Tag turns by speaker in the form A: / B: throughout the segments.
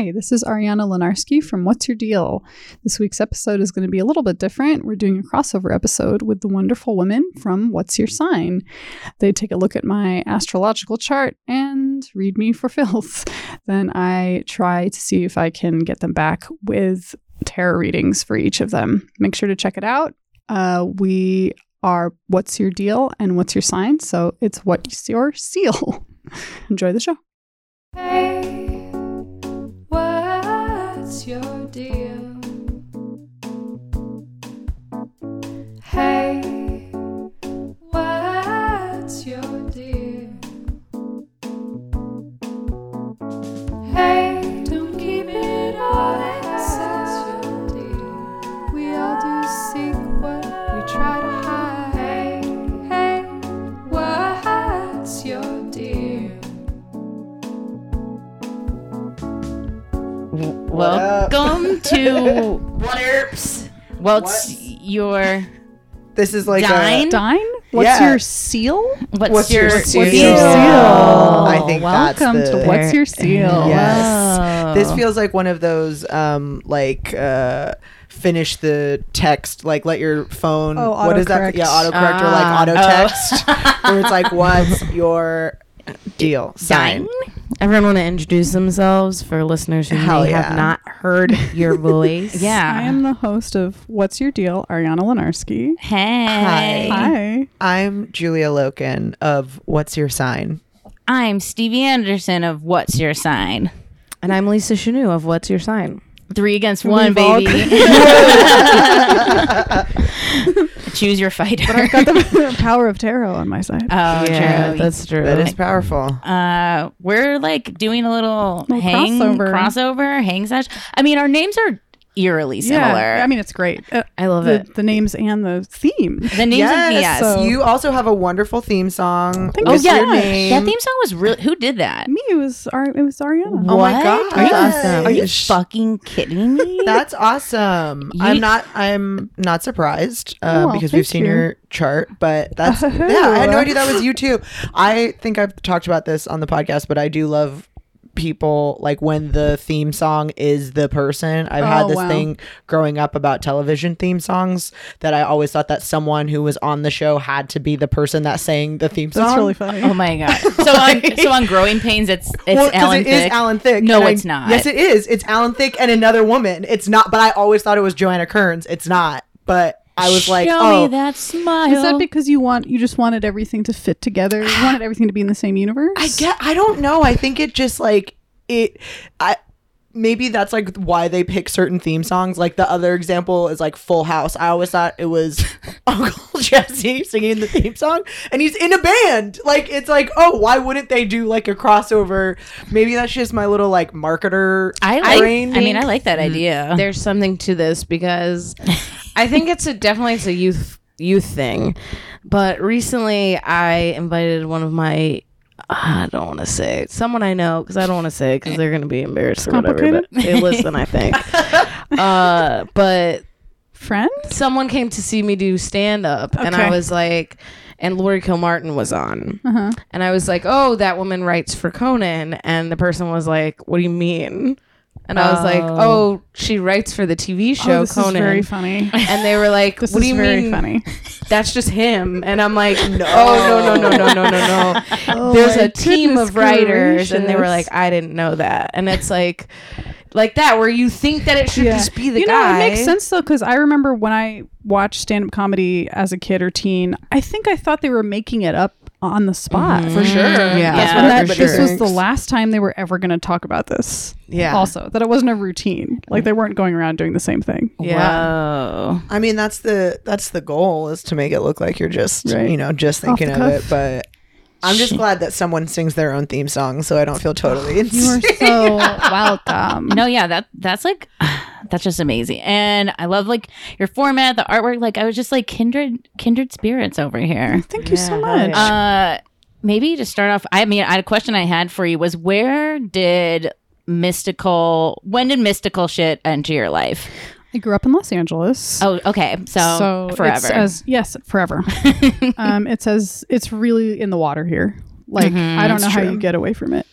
A: Hi, this is Ariana Lenarski from What's Your Deal? This week's episode is going to be a little bit different. We're doing a crossover episode with the wonderful women from What's Your Sign. They take a look at my astrological chart and read me for filth. Then I try to see if I can get them back with tarot readings for each of them. Make sure to check it out. Uh, we are What's Your Deal and What's Your Sign? So it's What's Your Seal? Enjoy the show.
B: Hey, your
C: Welcome to What's What's your
D: This is like
C: Dine?
D: a.
A: Dine? What's
D: Yeah.
A: your seal?
C: what's,
D: What's
C: your,
D: your
A: What's your
D: seal?
A: seal?
D: I think that's
A: Welcome
D: the-
A: to What's Your Seal?
D: Yes.
C: Oh.
D: This feels like one of those um like uh finish the text like let your phone
A: Oh,
D: what is that
A: autocorrect.
D: yeah autocorrect or like
C: Ah.
D: auto text where it's like what's your deal
C: Dine?
D: Sign
E: Everyone want to introduce themselves for listeners who
D: Hell
E: may
D: yeah.
E: have not heard your voice.
C: Yeah.
A: I am the host of What's Your Deal, Ariana Lenarski.
C: Hey.
A: Hi.
D: I'm Julia Loken of What's Your Sign
C: I'm Stevie Anderson of What's Your Sign?
E: And I'm Lisa Chanoux of What's Your Sign?
C: Three against one,
A: We've all-
C: baby. Choose your fighter.
A: But I've got the power of tarot on my side.
C: Oh,
E: yeah,
C: true.
E: that's true.
D: that is powerful
C: uh, we're like doing a little,
A: Little
C: hang
A: crossover.
C: crossover, hang sesh. I mean, our names are eerily similar.
A: Yeah, I mean, it's great. Uh,
E: I love
A: the,
E: it.
A: the names and the theme.
C: the names
D: yes,
C: of yes.
A: so-
D: you also have a wonderful theme song
A: Thank
C: oh
D: with
A: you so
C: yeah,
D: your
A: much.
D: name.
C: that theme song was really. Who did that?
A: Me, it was, Ar- it was Ariana.
D: Oh my God.
C: Are you,
E: Awesome.
C: are you
D: Sh-
C: fucking kidding me?
D: That's awesome.
C: You-
D: I'm not. I'm not surprised uh,
A: Oh,
D: because we've seen
A: you.
D: your chart. But that's yeah. I had no idea that was you too. I think I've talked about this on the podcast, but I do love people like when the theme song is the person. I've
A: Oh,
D: had this
A: wow.
D: thing growing up about television theme songs that I always thought that someone who was on the show had to be the person that sang the theme song.
A: That's really funny.
C: Oh my god! So on so on Growing Pains, it's it's
D: Well, 'cause
C: Alan
D: it is
C: Thicke.
D: Alan Thicke.
C: No,
D: and I-
C: it's not.
D: Yes, it is. It's Alan Thicke and another woman. It's not. But I always thought it was Joanna Kerns. It's not. But I was like,
C: Show
D: oh,
C: me that smile.
A: Is that because you want you just wanted everything to fit together? You wanted everything to be in the same universe?
D: I get. I don't know. I think it just like it. I maybe that's like why they pick certain theme songs. Like the other example is like Full House. I always thought it was Uncle Jesse singing the theme song, and he's in a band. Like it's like, oh, why wouldn't they do like a crossover? Maybe that's just my little like marketer.
C: I like.
D: brain.
C: I mean, I like that mm. idea.
E: There's something to this because I think it's a definitely it's a youth youth thing. But recently I invited one of my I don't want to say it. someone I know because I don't want to say because they're gonna be embarrassed or whatever. But they listen, I think. uh, but
A: Friend?
E: someone came to see me do stand up and I was like and Laurie Kilmartin was on.
A: Uh-huh.
E: And I was like, "Oh, that woman writes for Conan." And the person was like, "What do you mean?" And I was like,
C: Oh.
E: "Oh, she writes for the TV oh, show
A: oh, this
E: Conan."
A: is very funny.
E: and they were like, "What do you
A: very
E: mean?
A: funny.
E: That's just him." And I'm like, "No, oh, no, no, no, no, no, no, no."
A: Oh
E: There's a team of writers, and they were like, "I didn't know that." And it's like, like that, where you think that it should
A: Yeah.
E: just be the
A: you
E: guy.
A: know, it makes sense though, because I remember when I watched stand up comedy as a kid or teen, I think I thought they were making it up on the spot. Mm-hmm.
D: for sure.
E: Yeah.
D: That's
C: Yeah.
D: what
A: that
D: everybody
A: this was the last time they were ever going to talk about this.
E: Yeah.
A: Also, that it wasn't a routine. Like they weren't going around doing the same thing.
E: Yeah.
C: Whoa.
D: I mean, that's the that's the goal is to make it look like you're just
A: Right.
D: you know just thinking of
A: cuff.
D: it. But I'm just glad that someone sings their own theme song, so I don't feel totally.
A: You are so welcome.
C: No, yeah, that that's like that's just amazing. And I love like your format, the artwork. Like I was just like kindred kindred spirits over here.
A: Thank you so much.
E: hell.
C: Uh maybe to start off, I mean, I had a question I had for you was where did mystical when did mystical shit enter your life?
A: I grew up in Los Angeles.
C: Oh, okay. So,
A: so It
C: forever.
A: says, yes, forever. um, it says it's really in the water here. Like
C: Mhm,
A: I don't know
C: that's
A: how you get away from it.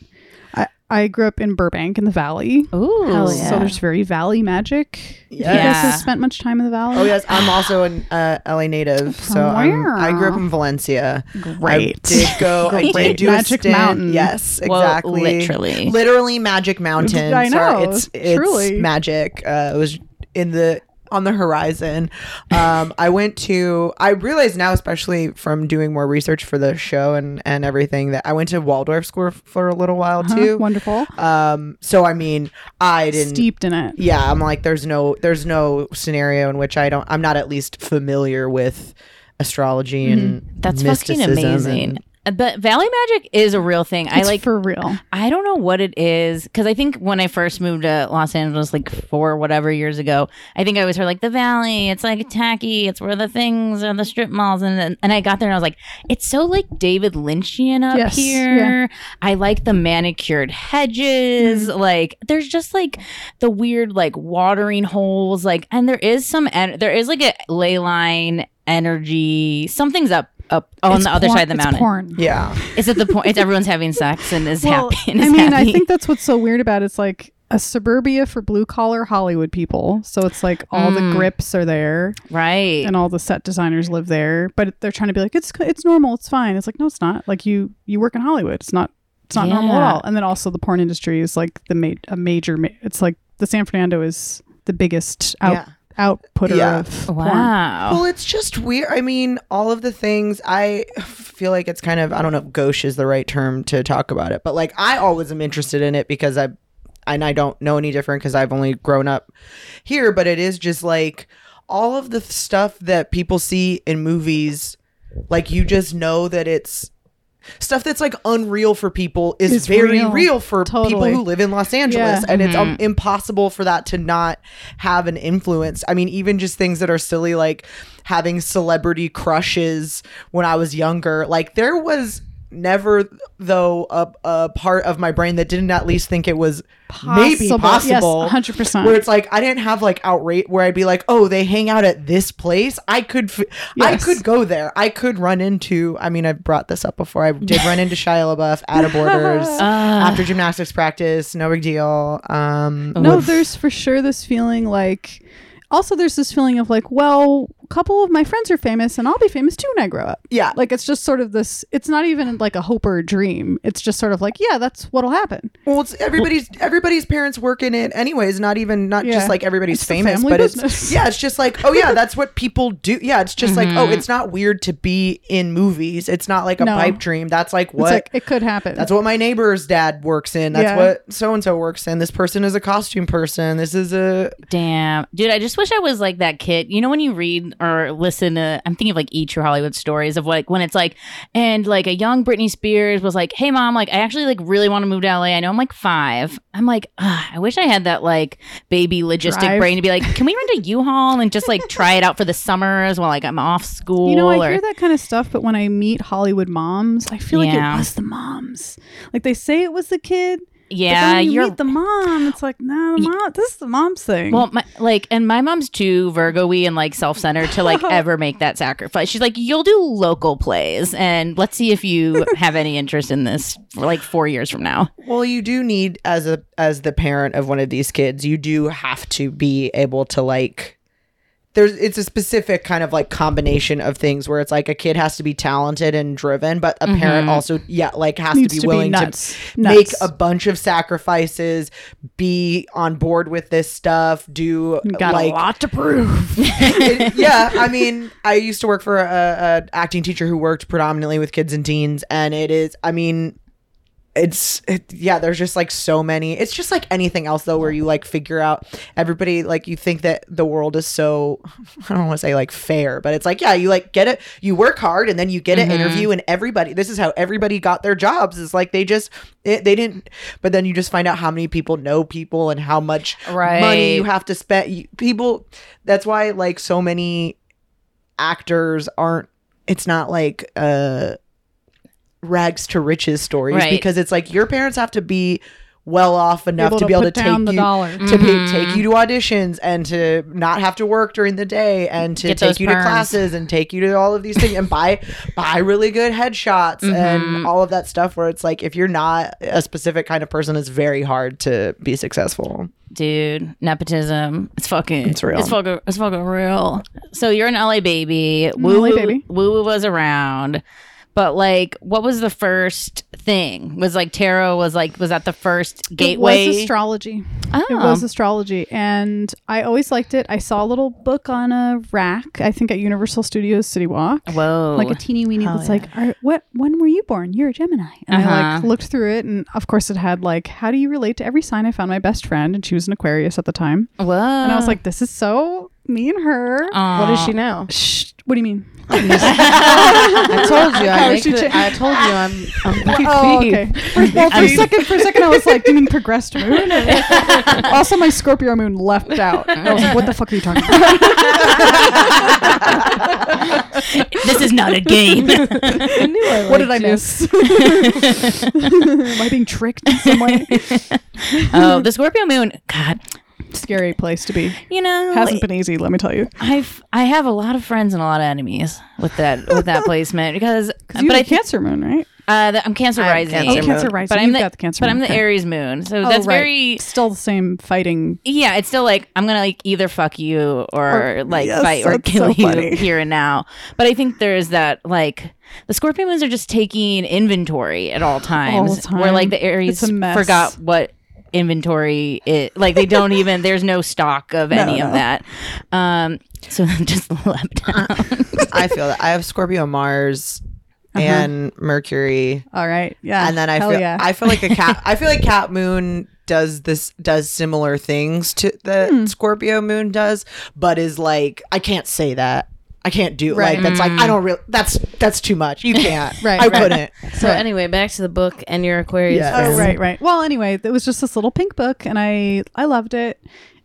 A: I grew up in Burbank in the Valley.
C: Ooh.
E: Hell yeah.
A: So there's very valley magic. You guys
D: Yes.
A: have spent much time in the valley?
D: Oh yes, I'm also an uh, LA native, so I'm,
A: where?
D: I grew up in Valencia.
A: Great.
D: I did go. I did do
A: Magic
D: a stint.
A: Mountain.
D: Yes,
C: Well,
D: exactly.
C: literally.
D: literally Magic Mountain.
A: I
D: Sorry,
A: know,
D: it's it's
A: truly.
D: magic. Uh, it was in the on the horizon. Um, I went to. I realize now, especially from doing more research for the show and and everything, that I went to Waldorf school for a little while
A: Huh?
D: too.
A: Wonderful.
D: Um, so I mean, I didn't.
A: Steeped in it.
D: yeah i'm like there's no there's no scenario in which i don't i'm not at least familiar with astrology and
C: That's fucking amazing.
D: and-
C: But Valley Magic is a real thing. I
A: It's
C: like.
A: for real.
C: I don't know what it is because I think when I first moved to Los Angeles, like four whatever years ago, I think I always heard like the Valley. It's like tacky. It's where the things are, the strip malls, and then, and I got there and I was like, it's so like David Lynchian up
A: Yes,
C: here. I like the manicured hedges.
A: Mm-hmm.
C: Like there's just like the weird like watering holes. Like and there is some en- there is like a ley line energy. Something's up up on
A: It's
C: the other
A: porn-
C: side of the
A: it's
C: mountain.
A: porn.
D: yeah
C: Is it the point? It's everyone's having sex and is
A: Well,
C: happy. And is
A: I mean, I think that's what's so weird about it. It's like a suburbia for blue collar Hollywood people. So it's like all the
C: Mm.
A: grips are there
C: right.
A: and all the set designers live there, but they're trying to be like it's it's normal, it's fine. It's like no, it's not. Like you you work in Hollywood. It's not it's not normal at all. And then also the porn industry is like the ma- a major ma- it's like the San Fernando is the biggest out
D: Yeah.
A: Outputter
D: Yeah.
A: of porn.
C: Wow.
D: well it's just weird i mean all of the things i feel like it's kind of i don't know if gauche is the right term to talk about it but like i always am interested in it because i and i don't know any different because i've only grown up here but it is just like all of the stuff that people see in movies like you just know that it's stuff that's like unreal for people is
A: It's
D: very
A: real.
D: real, for
A: Totally.
D: people who live in Los Angeles
A: Yeah.
D: and it's um, impossible for that to not have an influence. I mean even just things that are silly like having celebrity crushes when I was younger. Like there was never though a, a part of my brain that didn't at least think it was maybe
A: Possible.
D: possible
A: Yes, 100%.
D: where it's like I didn't have like outrage where I'd be like, oh, they hang out at this place. I could, f- I
A: Yes.
D: could go there. I could run into. I mean, I've brought this up before. I did run into Shia LaBeouf at a Borders after gymnastics practice. No big deal. Um,
A: No, there's for sure this feeling like also there's this feeling of like, well, couple of my friends are famous and I'll be famous too when I grow up.
D: yeah,
A: Like it's just sort of this it's not even like a hope or a dream. It's just sort of like, yeah, that's what'll happen.
D: Well, it's everybody's everybody's parents work in it anyways. Not even not
A: Yeah.
D: just like everybody's
A: It's
D: famous, but
A: business.
D: it's yeah, it's just like oh yeah, that's what people do. Yeah, it's just like oh, mm-hmm. it's not weird to be in movies. It's not like a
A: No.
D: pipe dream. That's like what
A: It's like it could happen.
D: That's what my neighbor's dad works in. That's
A: Yeah.
D: what so and so works in. This person is a costume person. This is a
C: Damn. Dude, I just wish I was like that kid. You know, when you read or listen to, I'm thinking of like E True Hollywood stories of like when it's like, and like a young Britney Spears was like, hey mom, like I actually like really want to move to LA. I know I'm like five. I'm like, I wish I had that like baby logistic
A: Drive.
C: brain to be like, can we rent a U-Haul and just like try it out for the summers while like I'm off school?
A: you know, I
C: or,
A: hear that kind of stuff, but when I meet Hollywood moms, I feel like it was the moms. Like they say it was the kid. But
C: yeah,
A: then when you
C: you're
A: meet the mom. It's like, nah, the mom. This is the mom's thing.
C: Well, my, like, and my mom's too Virgo-y and like self-centered to like ever make that sacrifice. She's like, you'll do local plays, and let's see if you have any interest in this for like four years from now.
D: well, you do need as a as the parent of one of these kids, you do have to be able to like there's it's a specific kind of like combination of things where it's like a kid has to be talented and driven, but a parent mm-hmm. also yeah, like has
A: Needs
D: to be
A: to be
D: willing
A: nuts.
D: to make a bunch of sacrifices, be on board with this stuff, do
A: got
D: like
A: a lot to prove.
D: it- yeah, I mean, I used to work for a, a acting teacher who worked predominantly with kids and teens, and it is, I mean, it's it, yeah. There's just like so many. It's just like anything else though, where you like figure out everybody like you think that the world is so I don't want to say like fair, but it's like yeah, you like get it, you work hard, and then you get an interview, and everybody. This is how everybody got their jobs. Is like they just it, they didn't, but then you just find out how many people know people and how much money you have to spend. People. That's why like so many actors aren't it's not like uh rags to riches stories
C: Right.
D: because it's like your parents have to be well off enough
A: Able
D: to be able to take
A: the
D: you
A: dollar.
D: to be, mm-hmm. take you to auditions and to not have to work during the day and to
C: Get
D: take
C: those
D: you to classes and take you to all of these things and buy buy really good headshots mm-hmm. and all of that stuff where it's like if you're not a specific kind of person it's very hard to be successful
C: dude nepotism it's fucking
D: It's real.
C: it's fucking it's fucking real so you're an la baby woo
A: LA baby.
C: woo woo was around but like what was the first thing was like tarot was like was that the first gateway
A: It was astrology.
C: oh.
A: It was astrology, and I always liked it. I saw a little book on a rack, I think at Universal Studios City Walk.
C: whoa
A: Like a teeny weeny that's like, Are, what? When were you born? You're a Gemini. And I like
C: Uh-huh.
A: looked through it, and of course it had like, how do you relate to every sign? I found my best friend, and she was an Aquarius at the time,
C: whoa
A: and I was like, this is so me and her.
E: What is she now?
A: Shh, what do you mean?
E: I told you. I, make the- I told you. I'm. I'm
A: Oh, okay. For, well, for a second, for a second, I was like, "Do you mean progressed moon?" also, my Scorpio moon left out. I was like, "What the fuck are you talking about?"
C: this is not a game
E: I knew I
A: what did I miss? Am I being tricked in some way?
C: oh the scorpio moon god
A: Scary place to be.
C: you know
A: Hasn't been easy, let me tell you.
C: I've I have a lot of friends and a lot of enemies with that with that placement because
A: Because you
C: but
A: have
C: I
A: a
C: think
A: Cancer moon, right?
C: uh, the, I'm Cancer
D: I have
C: rising.
D: Cancer
A: Oh,
D: moon.
A: Cancer rising.
C: But I'm the
A: got the Cancer
C: but I'm the
A: Okay.
C: Aries moon, so
A: Oh,
C: that's
A: right.
C: very
A: still the same fighting.
C: yeah. It's still like I'm gonna like either fuck you or,
A: Or-
C: like
A: yes,
C: fight or kill
A: so funny.
C: you here and now. But I think there's that like the Scorpio moons are just taking inventory at all times,
A: time.
C: where like the Aries
A: It's a mess.
C: forgot what inventory it like they don't even there's no stock of any of
A: no.
C: that um so i'm just left down
D: i feel that i have scorpio mars and mercury
A: All right, yeah.
D: and then I
A: Hell
D: feel
A: yeah.
D: I feel like a cat. I feel like Cat Moon does this does similar things to the
A: Hmm.
D: Scorpio Moon does, but is like I can't say that. I can't do
A: Right.
D: like that's like I mm. don't really that's that's too much. You can't.
A: Right,
D: I
A: right.
D: couldn't.
E: So anyway, back to the book and your Aquarius.
D: Yes.
A: Oh, right, right. Well, anyway, it was just this little pink book, and I I loved it.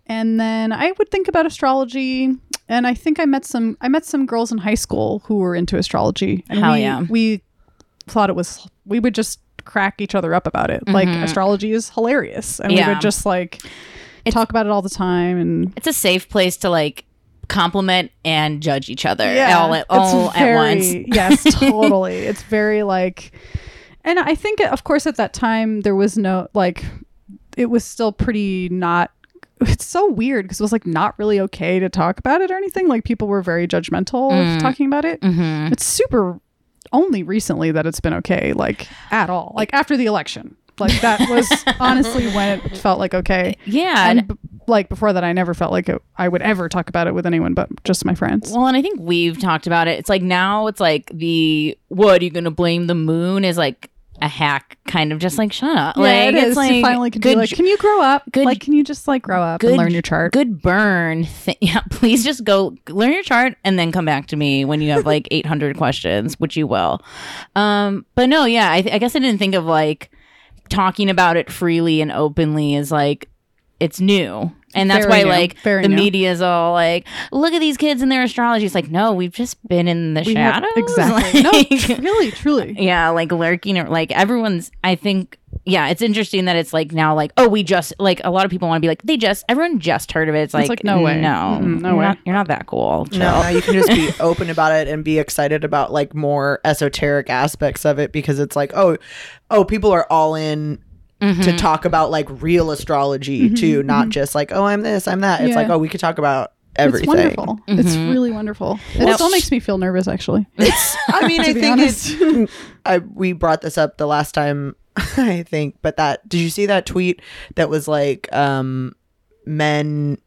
A: And then I would think about astrology, and I think I met some I met some girls in high school who were into astrology, and
C: Hell
A: we
C: yeah.
A: we thought it was we would just crack each other up about it. Like mm-hmm. astrology is hilarious, and we would just like talk about it all the time. And
C: it's a safe place to like compliment and judge each other all at all at once.
A: yes, totally. It's very like, and I think, of course, at that time there was no like, it was still pretty not. It's so weird because it was like not really okay to talk about it or anything. Like people were very judgmental
C: Mm.
A: of talking about it.
C: Mm-hmm.
A: It's super only recently that it's been okay, like at all. Like after the election, like that was honestly when it felt like okay.
C: Yeah.
A: And like before that, I never felt like it, I would ever talk about it with anyone but just my friends.
C: well, and I think we've talked about it. It's like now it's like the what are you going to blame the moon is like a hack kind of just like shut up.
A: Yeah,
C: like
A: it
C: it's like
A: you finally can
C: good
A: like, can you grow up?
C: good-
A: like, can you just like grow up
C: good
A: and learn your chart?
C: Good burn. Th- yeah, please just go learn your chart and then come back to me when you have like 800 questions, which you will. Um, but no, yeah, I, th- I guess I didn't think of like talking about it freely and openly is like it's new. And that's
A: Very
C: why
A: new.
C: like
A: Very
C: the
A: new.
C: media is all like, look at these kids and their astrology. It's like, no, we've just been in the
A: We have-
C: shadows.
A: exactly. no,
C: Like-
A: truly, truly.
C: yeah like lurking or like everyone's i think yeah it's interesting that it's like now like oh we just like a lot of people want to be like they just everyone just heard of it it's like,
A: like, no way.
C: no
A: Mm-mm, no
C: you're
A: way.
C: not, you're not that cool
D: No,
C: Chill.
D: no, you can just be open about it and be excited about like more esoteric aspects of it because it's like, oh, oh, people are all in
C: Mm-hmm.
D: to talk about like real astrology too, not just like, oh, I'm this, I'm that. It's
A: Yeah.
D: like, oh, we could talk about everything.
A: It's wonderful. It's really wonderful. It
C: Well-
A: still makes me feel nervous, actually.
D: It's. I mean, I think
A: honest.
D: it's. I we brought this up the last time, I think, but that did you see that tweet that was like, um, men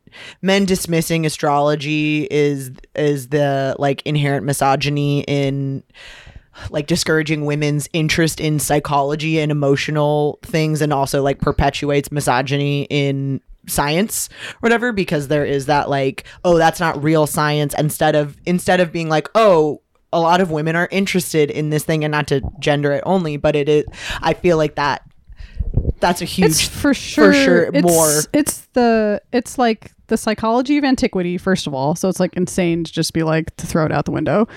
D: men dismissing astrology is is the like inherent misogyny in like discouraging women's interest in psychology and emotional things and also like perpetuates misogyny in science whatever because there is that like oh that's not real science instead of instead of being like oh a lot of women are interested in this thing and not to gender it only but it is i feel like that that's a huge
A: It's for sure.
D: for sure
A: it's,
D: more.
A: It's the. It's like the psychology of antiquity. First of all, so it's like insane to just be like to throw it out the window,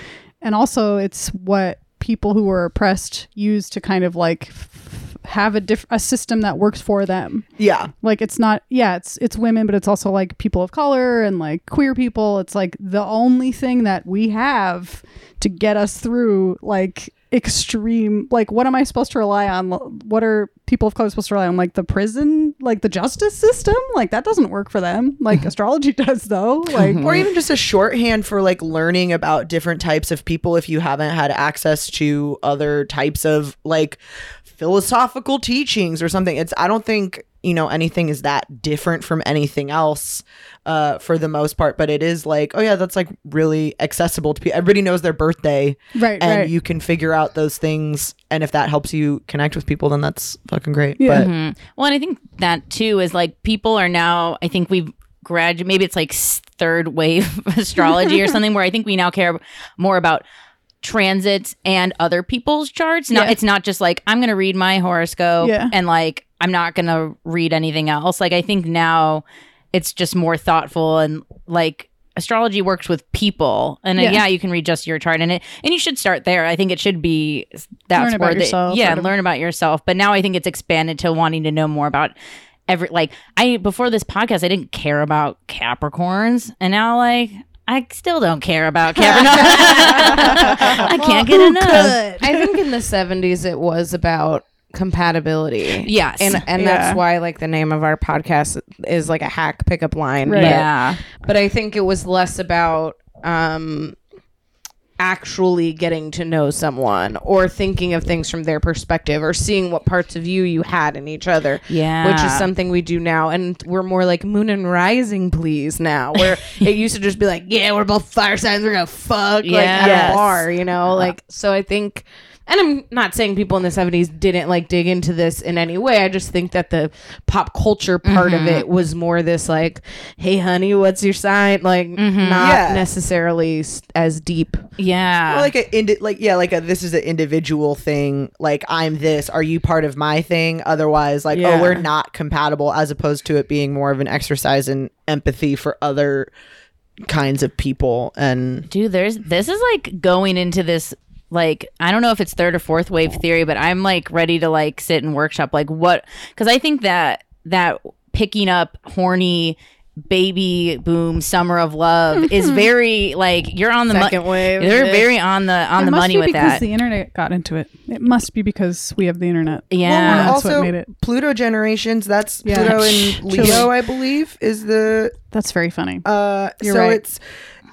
A: and also it's what people who were oppressed use to kind of like f- have a diff- a system that works for them.
D: Yeah.
A: Like it's not yeah, it's it's women, but it's also like people of color and like queer people. It's like the only thing that we have to get us through like extreme like what am I supposed to rely on? What are people of color supposed to rely on? Like the prison, like the justice system? Like that doesn't work for them. Like astrology does though. Like
D: or even just a shorthand for like learning about different types of people if you haven't had access to other types of like philosophical teachings or something it's i don't think you know anything is that different from anything else uh for the most part but it is like oh yeah that's like really accessible to people everybody knows their birthday
A: right,
D: and
A: right.
D: you can figure out those things and if that helps you connect with people then that's fucking great
A: Yeah.
D: but
C: Mhm. Well, and I think that too is like people are now. I think we've graduated. Maybe it's like third wave astrology or something where I think we now care more about transits and other people's charts. Now
A: Yeah.
C: it's not just like I'm going to read my horoscope
A: Yeah.
C: and like I'm not going to read anything else. Like I think now it's just more thoughtful and like astrology works with people and uh,
A: Yeah.
C: yeah. you can read just your chart and it and you should start there i think it should be that's
A: Learn
C: where the,
A: yourself,
C: yeah
A: of.
C: learn about yourself but now i think it's expanded to wanting to know more about every like i before this podcast i didn't care about capricorns and now like i still don't care about capricorns i can't get enough
E: I think in the 70s it was about compatibility.
C: yes
E: And and
A: Yeah.
E: that's why like the name of our podcast is like a hack pickup line.
A: Right.
E: But,
C: yeah
E: but I think it was less about um actually getting to know someone or thinking of things from their perspective or seeing what parts of you you had in each other.
C: yeah
E: Which is something we do now, and we're more like moon and rising, please. Now, where it used to just be like, yeah, we're both fire signs, we're gonna fuck, like at
D: Yes.
E: a bar, you know, like. So I think, and I'm not saying people in the '70s didn't like dig into this in any way. I just think that the pop culture part of mm-hmm. it was more this like, hey, honey, what's your sign? Like, mm-hmm. not
D: Yeah.
E: necessarily as deep.
C: yeah
D: Or like a indi- like yeah like a this is an individual thing like i'm this are you part of my thing otherwise like
E: Yeah.
D: oh we're not compatible as opposed to it being more of an exercise in empathy for other kinds of people and
C: dude there's this is like going into this like i don't know if it's third or fourth wave theory but i'm like ready to like sit and workshop like what because i think that that picking up horny baby boom summer of love is very like you're on the mo-
E: Second wave,
C: they're
E: yeah.
C: very on the on
A: it
C: the
A: must
C: money
A: be
C: with
A: because
C: that
A: the internet got into it. It must be because we have the internet.
C: yeah
D: Well, we're
A: That's what
D: also
A: made it.
D: pluto generations that's
A: Yeah.
D: pluto and
A: Chilling.
D: leo i believe is the
A: That's very funny.
D: uh
A: You're
D: so
A: right.
D: it's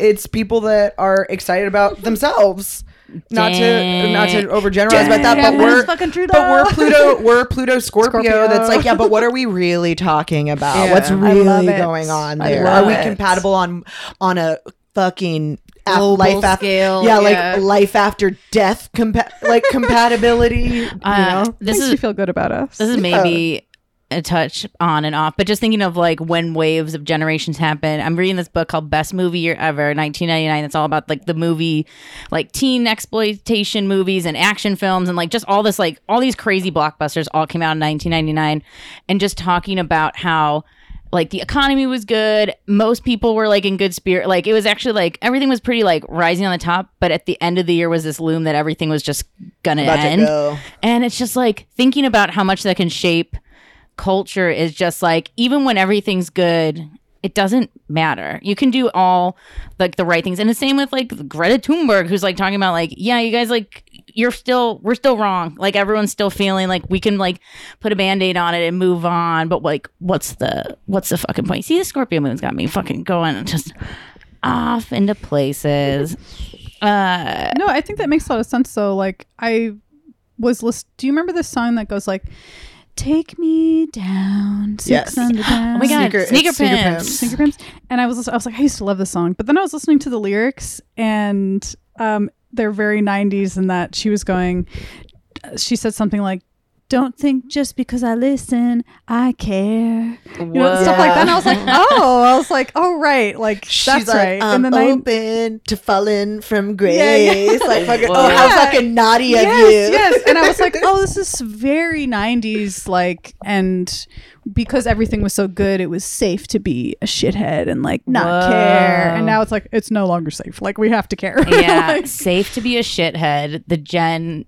D: it's people that are excited about themselves not to not to overgeneralize about that, but we're
A: fucking true.
D: but we're Pluto we're Pluto Scorpio,
A: Scorpio.
D: That's like yeah, but what are we really talking about?
E: Yeah.
D: What's really going on there? Are we
A: it.
D: compatible on on a fucking af-
E: Global
D: life after
E: scale,
D: yeah,
E: yeah.
D: like life after death compa- like compatibility? you
C: Uh,
D: know,
C: this
A: Makes
C: is
A: you feel good about us.
C: This is maybe a touch on and off, but just thinking of like when waves of generations happen. I'm reading this book called Best Movie Year Ever, 1999. It's all about like the movie, like teen exploitation movies and action films, and like just all this, like all these crazy blockbusters all came out in 1999, and just talking about how. Like the economy was good. Most people were like in good spirit. Like it was actually like everything was pretty like rising on the top. But at the end of the year was this loom that everything was just gonna
D: about
C: end.
D: go.
C: And it's just like thinking about how much that can shape culture is just like even when everything's good, it doesn't matter. You can do all like the right things. And the same with like Greta Thunberg, who's like talking about like, yeah, you guys like you're still we're still wrong. Like everyone's still feeling like we can like put a band-aid on it and move on. But like what's the what's the fucking point? See the Scorpio moon's got me fucking going just off into places. Uh
A: No, I think that makes a lot of sense. though. like I was list. Do you remember this song that goes like, "Take me down, six
D: Yes.
A: underground."
C: Oh my god,
D: Sneaker- it's
C: sneaker,
D: Sneaker
C: pimps.
D: Pimps.
A: Sneaker Pimps. And I was, I was like, I used to love this song, but then I was listening to the lyrics, and um, they're very '90s in that she was going. She said something like. Don't think just because I listen, I care. You know, stuff like that. And I was like, oh, I was like, oh, right. Like,
D: She's
A: that's
D: like,
A: right.
D: I'm
A: and then I,
D: open to falling from grace.
A: Yeah, yeah.
D: Like, fucking, oh, how fucking naughty of
A: yes,
D: you.
A: yes. And I was like, oh, this is very 90s, like, and because everything was so good, it was safe to be a shithead and like not
C: Whoa.
A: care. And now it's like, it's no longer safe. Like, we have to care.
C: yeah,
A: Like,
C: safe to be a shithead. The Gen Z-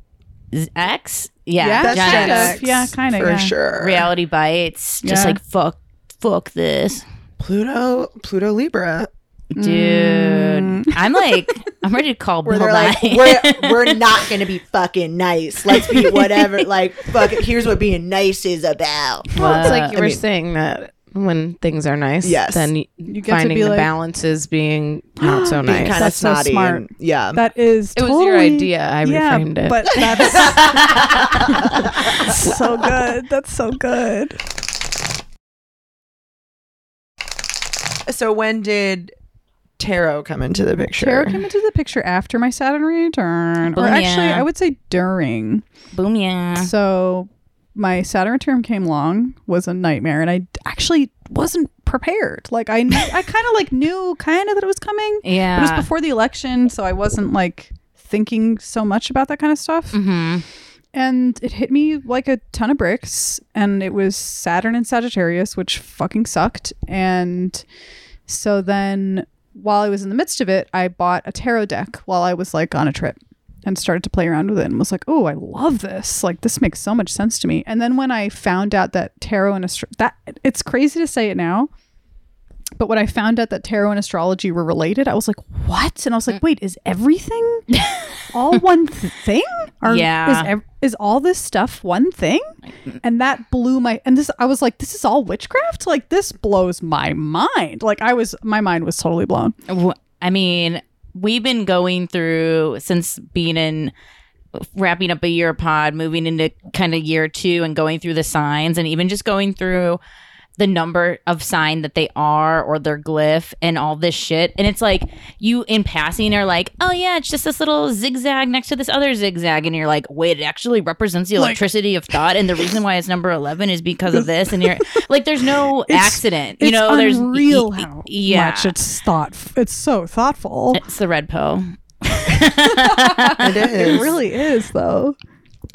C: X. Yeah,
A: Yeah,
D: That's
C: Gen
A: kind
C: X.
A: of. Yeah, kind of.
D: for
A: yeah.
D: sure.
C: Reality bites. Just
A: Yeah.
C: like fuck, fuck this,
D: Pluto, Pluto Libra.
C: dude.
A: Mm.
C: I'm like, I'm ready to call
D: Where
C: Bill
D: they're like,
C: Nye.
D: we're we're not gonna be fucking nice. Let's be whatever. like, fuck it. Here's what being nice is about.
E: Well, it's like you
D: I
E: were
D: mean-
E: saying that when things are nice,
D: Yes.
E: then y-
A: You get
E: finding
A: to be
E: the
A: like,
E: balance is being not so
D: Being
E: nice.
D: kind of
A: That's so
D: snotty.
A: smart.
D: and- yeah.
A: That is
E: it was
A: totally,
E: your idea. I
A: yeah,
E: reframed it.
A: but that's so good. That's so good.
D: so when did tarot come into the picture?
A: Tarot came into the picture after my Saturn return, or
C: Boom,
A: actually,
C: yeah.
A: I would say during.
C: Boom, yeah.
A: So my Saturn term came along was a nightmare, and I actually wasn't prepared. Like I, knew, I kind of like knew kind of that it was coming. But it was before the election, so I wasn't like thinking so much about that kind of stuff.
C: hmm
A: And it hit me like a ton of bricks. And it was Saturn and Sagittarius, which fucking sucked. And so then while I was in the midst of it, I bought a tarot deck while I was like on a trip and started to play around with it and was like, oh, I love this. Like, this makes so much sense to me. And then when I found out that tarot and astro- that it's crazy to say it now. But when I found out that tarot and astrology were related, I was like, "What?" And I was like, mm. "Wait, is everything all one thing? Or
C: Yeah.
A: is ev- is all this stuff one thing?" And that blew my and this I was like, "This is all witchcraft? Like this blows my mind." Like I was my mind was totally blown.
C: I mean, we've been going through since being in wrapping up a year pod, moving into kind of year two, and going through the signs, and even just going through the number of sign that they are or their glyph and all this shit. And it's like you in passing are like, oh yeah, it's just this little zigzag next to this other zigzag. And you're like, wait, it actually represents the electricity of thought. And the reason why it's number 11 is because of this. And you're like, there's no
A: It's-
C: accident. You
A: it's
C: know, there's
A: unreal
C: y- y-
A: how
C: yeah.
A: much it's thought. It's so thoughtful.
C: It's the red pill.
D: It is.
A: It really is though.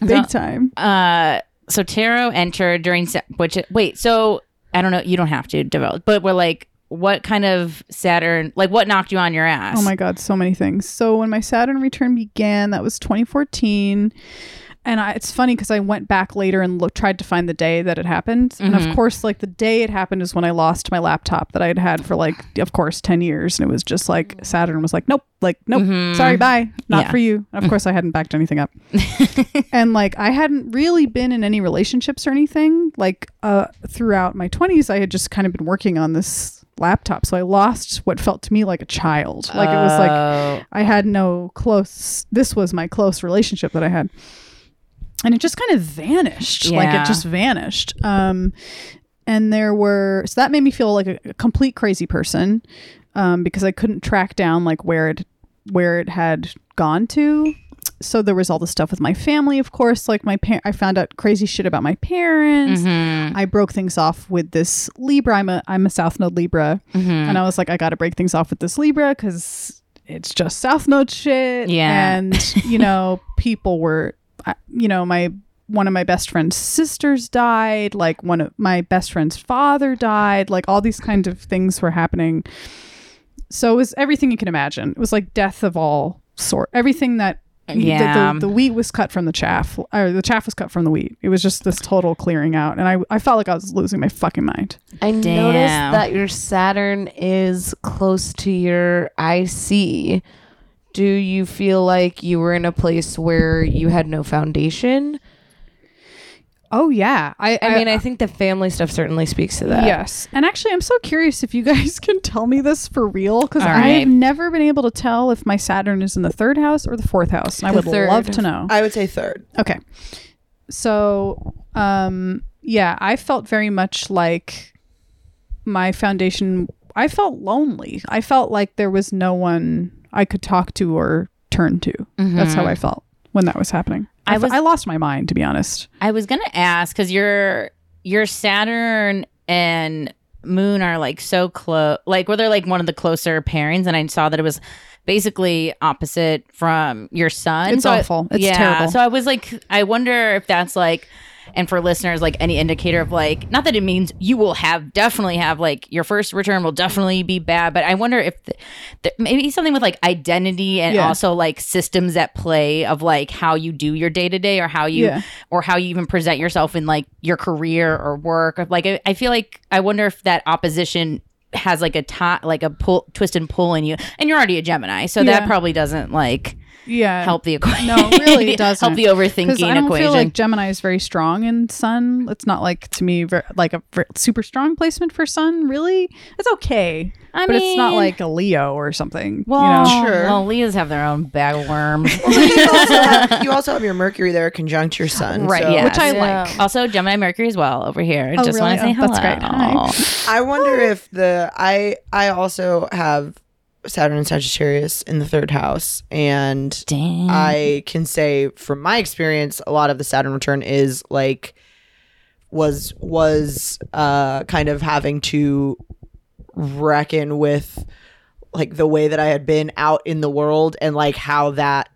A: Big time.
C: uh so tarot entered during Sa- which wait so i don't know you don't have to develop but we're like what kind of saturn like what knocked you on your ass
A: Oh my god, so many things. So when my Saturn return began, that was 2014. And I, it's funny because I went back later and look, tried to find the day that it happened. And of course, like the day it happened is when I lost my laptop that I had had for like, of course, 10 years. And it was just like Saturn was like, nope, like, nope, sorry, bye, not
C: Yeah.
A: for you. And of course, I hadn't backed anything up. and like, I hadn't really been in any relationships or anything. Like, uh, throughout my 20s, I had just kind of been working on this laptop. So I lost what felt to me like a child. Like, it was like,
C: Oh.
A: I had no close. This was my close relationship that I had, and it just kind of vanished. Like it just vanished. Um, and there were so that made me feel like a, a complete crazy person, um, because I couldn't track down like where it where it had gone to. So there was all the stuff with my family, of course. Like my par- I found out crazy shit about my parents.
C: Mhm.
A: I broke things off with this Libra. I'm a I'm a South Node Libra,
C: Mhm.
A: and I was like, I got to break things off with this Libra because it's just South Node shit.
C: Yeah.
A: and you know, people were, you know, my one of my best friend's sisters died. Like one of my best friend's father died. Like all these kinds of things were happening. So it was everything you can imagine. It was like death of all sort. Everything that. the-
C: Yeah.
A: the, the wheat was cut from the chaff, or the chaff was cut from the wheat. It was just this total clearing out, and I, I felt like I was losing my fucking mind.
E: I
C: Damn.
E: noticed that your Saturn is close to your IC. Do you feel like you were in a place where you had no foundation?
A: Oh yeah, I,
E: I, mean, I think the family stuff certainly speaks to that.
A: Yes. And actually, I'm so curious if you guys can tell me this for real because
C: All
A: I've
C: right.
A: never been able to tell if my Saturn is in the third house or the fourth house. And I would
E: third.
A: love to know.
D: I would say third.
A: Okay. So, um, yeah, I felt very much like my foundation, I felt lonely. I felt like there was no one I could talk to or turn to. That's how I mm-hmm. felt when that was happening. I,
C: I was-
A: I lost my mind, to be honest.
C: i was gonna ask because your your saturn and moon are like so close like were they like one of the closer pairings and i saw that it was basically opposite from your sun
A: It's
C: So I-
A: awful. It's
C: yeah
A: terrible.
C: so i was like i wonder if that's like and for listeners, like any indicator of like, not that it means you will have definitely have like your first return will definitely be bad, but I wonder if the, the, maybe something with like identity and
A: Yeah.
C: also like systems at play of like how you do your day to day or how you
A: Yeah.
C: or how you even present yourself in like your career or work. Or, Like I, I feel like I wonder if that opposition has like a tie, like a pull, twist and pull in you, and you're already a Gemini, so that probably doesn't like
A: Yeah.
C: help the equation.
A: No, it really doesn't.
C: help the overthinking
A: Because I don't
C: equation.
A: feel like Gemini is very strong in Sun. It's not like to me ver- like a ver- super strong placement for Sun. Really, it's okay,
C: I
A: but it's not like a Leo or something.
C: well,
A: you know?
D: Sure.
C: well, Leos have their own bag of worms.
D: you, also have, you also have your Mercury there conjunct your sun.
C: Right,
D: so-
C: yeah.
A: which I
E: Yeah.
A: like.
C: also, Gemini Mercury as well over here.
A: Oh,
C: Just want to
A: really?
C: say
A: Oh,
C: hello.
A: that's great. Hi.
D: I wonder if the I I also have Saturn and Sagittarius in the third house, and
C: Damn.
D: I can say from my experience, a lot of the Saturn return is like was was uh kind of having to reckon with like the way that I had been out in the world and like how that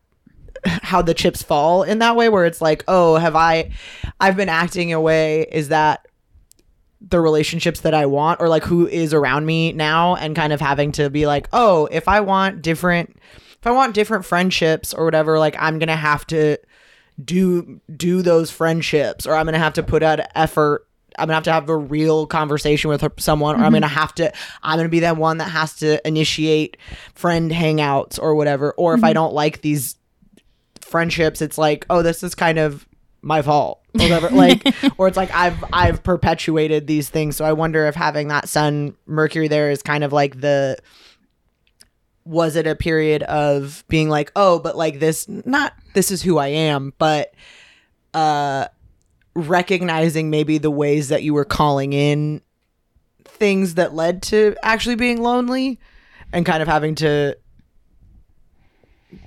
D: how the chips fall in that way where it's like oh have I I've been acting a way is that the relationships that I want or like who is around me now and kind of having to be like, oh, if I want different if I want different friendships or whatever, like I'm gonna have to do do those friendships or I'm gonna have to put out effort. I'm gonna have to have a real conversation with someone, or I'm mm-hmm. gonna have to. I'm gonna be that one that has to initiate friend hangouts or whatever. Or if I mm-hmm. don't like these friendships, it's like, oh, this is kind of my fault whatever. like, or it's like I've I've perpetuated these things. So I wonder if having that Sun Mercury there is kind of like the was it a period of being like, oh, but like this, not this is who I am, but uh, recognizing maybe the ways that you were calling in things that led to actually being lonely and kind of having to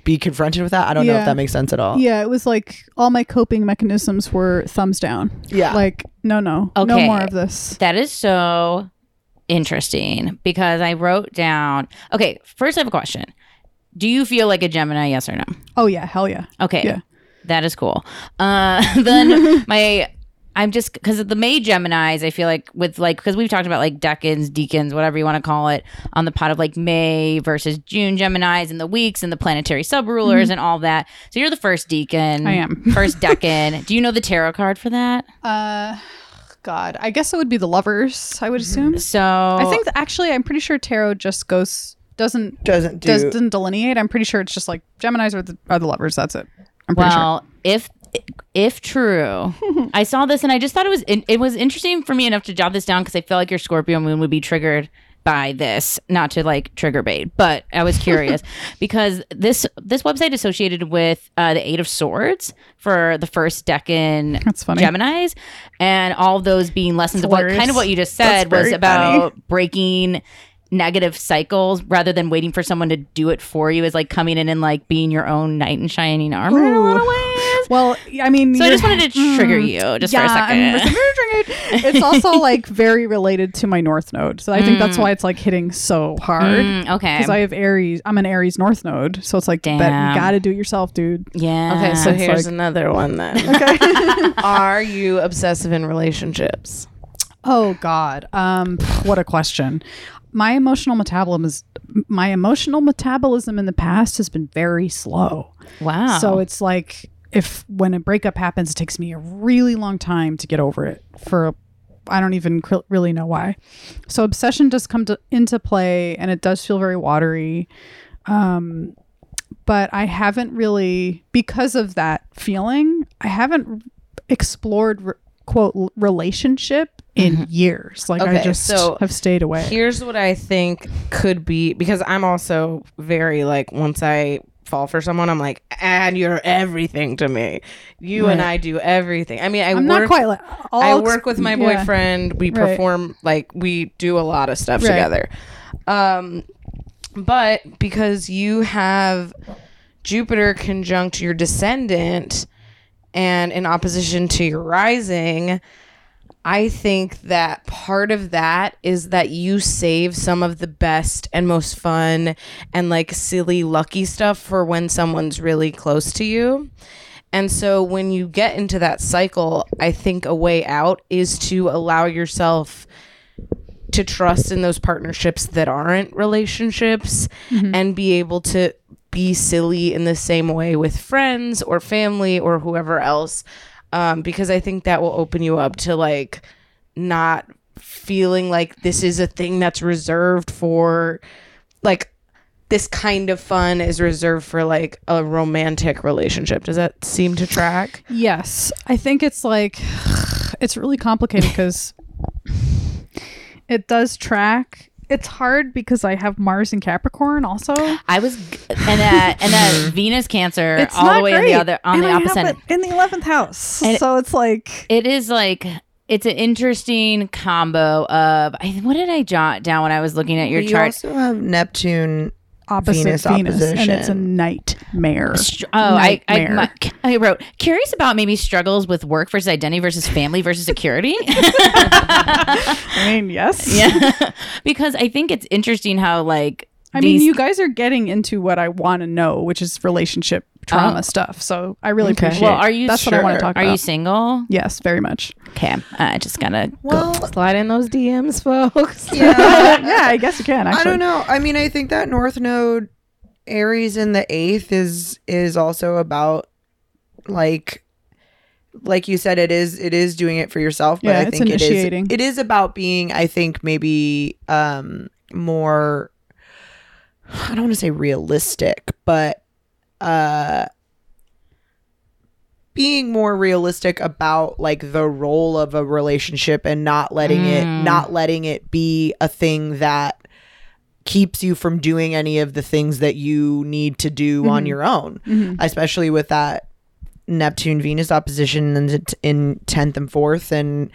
D: be confronted with that. I don't know if that makes sense at all.
A: Yeah, it was like all my coping mechanisms were thumbs down.
D: Yeah.
A: Like, no, no, no
C: Okay.
A: more of this.
C: That is so interesting because I wrote down. Okay, first I have a question. Do you feel like a Gemini? Yes or no?
A: Oh yeah, hell yeah.
C: Okay,
A: Yeah.
C: that is cool. Uh, then my. I'm just because of the May Gemini's, I feel like with like because we've talked about like decans, deacons, whatever you want to call it, on the pot of like May versus June Gemini's and the weeks and the planetary sub rulers and all that. So you're the first deacon.
A: I am.
C: first decan. Do you know the tarot card for that?
A: Uh, God, I guess it would be the lovers. I would assume.
C: So
A: I think that actually, I'm pretty sure tarot just goes doesn't
D: Doesn't do.
A: does doesn't delineate. I'm pretty sure it's just like Gemini's are the are the lovers. That's it. I'm pretty sure.
C: Well, if if true, I saw this and I just thought it was it, it was interesting for me enough to jot this down because I feel like your Scorpio moon would be triggered by this, not to like trigger bait, but I was curious because this this website associated with uh, the Eight of Swords for the first decan
A: That's funny.
C: Gemini's, and all those being lessons of what kind of what you just said was about breaking negative cycles rather than waiting for someone to do it for you is like coming in and like being your own knight in shining armor in a lot of ways.
A: Well, I mean,
C: So I just wanted to trigger you just for a
A: yeah, I'm
C: second.
A: very triggered. It's also like very related to my North Node, so I think that's why it's like hitting so hard.
C: Mm, okay.
A: Because I have Aries, I'm an Aries North Node, so it's like that
C: Damn.
A: you got to do it yourself, dude.
C: yeah.
E: Okay, so
A: it's
E: here's
A: like-
E: another one then. Okay. Are you obsessive in relationships?
A: Oh God, um, what a question. My emotional metabolism is my emotional metabolism in the past has been very slow.
C: wow.
A: So it's like if when a breakup happens, it takes me a really long time to get over it. For I don't even cr- really know why. So obsession does come to, into play, and it does feel very watery. Um, but I haven't really because of that feeling. I haven't explored re- quote relationship in years. Like I just
E: so
A: have stayed away.
E: Here's what I think could be because I'm also very like once I fall for someone, I'm like, and you're everything to me. You and I do everything. I mean, I
A: I'm
E: work.
A: not quite like
E: I work
A: ex-
E: with my
A: yeah.
E: boyfriend. We
A: Right.
E: perform like we do a lot of stuff
A: Right.
E: together. Um, but because you have Jupiter conjunct your descendant and in opposition to your rising, I think that part of that is that you save some of the best and most fun and like silly lucky stuff for when someone's really close to you. And so when you get into that cycle, I think a way out is to allow yourself to trust in those partnerships that aren't relationships mm-hmm. and be able to be silly in the same way with friends or family or whoever else. Um, because I think that will open you up to like not feeling like this is a thing that's reserved for like this kind of fun is reserved for like a romantic relationship. Does that seem to track?
A: Yes. I think it's like it's really complicated because it does track. It's hard because I have Mars and Capricorn also.
C: I was and uh, and uh, Venus Cancer
A: It's
C: all the way on
A: great.
C: the other on
A: And
C: the
A: I have
C: opposite.
A: it in the 11th house.
C: And-
A: so it's like
C: It is like it's an interesting combo of I, what did I jot down when I was looking at your
D: you
C: chart?
D: You also have Neptune.
A: Opposite
D: Venus
A: Venus, and it's a nightmare.
C: Str- Oh, I, I, my- I wrote curious about maybe struggles with work versus identity versus family versus security.
A: I mean, yes.
C: yeah, because I think it's interesting how like
A: I mean, you guys are getting into what I want to know, which is relationship trauma
C: Oh.
A: stuff. So I really
E: Okay.
A: appreciate.
C: Well, are you
A: That's what I want to talk
C: Are
A: about.
C: you single?
A: yes, very much.
C: Okay, I just gotta.
D: Well,
E: Slide in those DMs, folks.
D: yeah.
A: yeah, I guess you can. Actually,
D: I don't know. I mean, I think that North Node Aries in the eighth is is also about like like you said, it is it is doing it for yourself, but
A: Yeah,
D: I think it is it is about being, I think, maybe um more I don't want to say realistic, but uh being more realistic about like the role of a relationship and not letting it
C: Mm.
D: not letting it be a thing that keeps you from doing any of the things that you need to do on
A: Mhm.
D: your own
A: Mhm.
D: especially with that Neptune Venus opposition in, in 10th and 4th and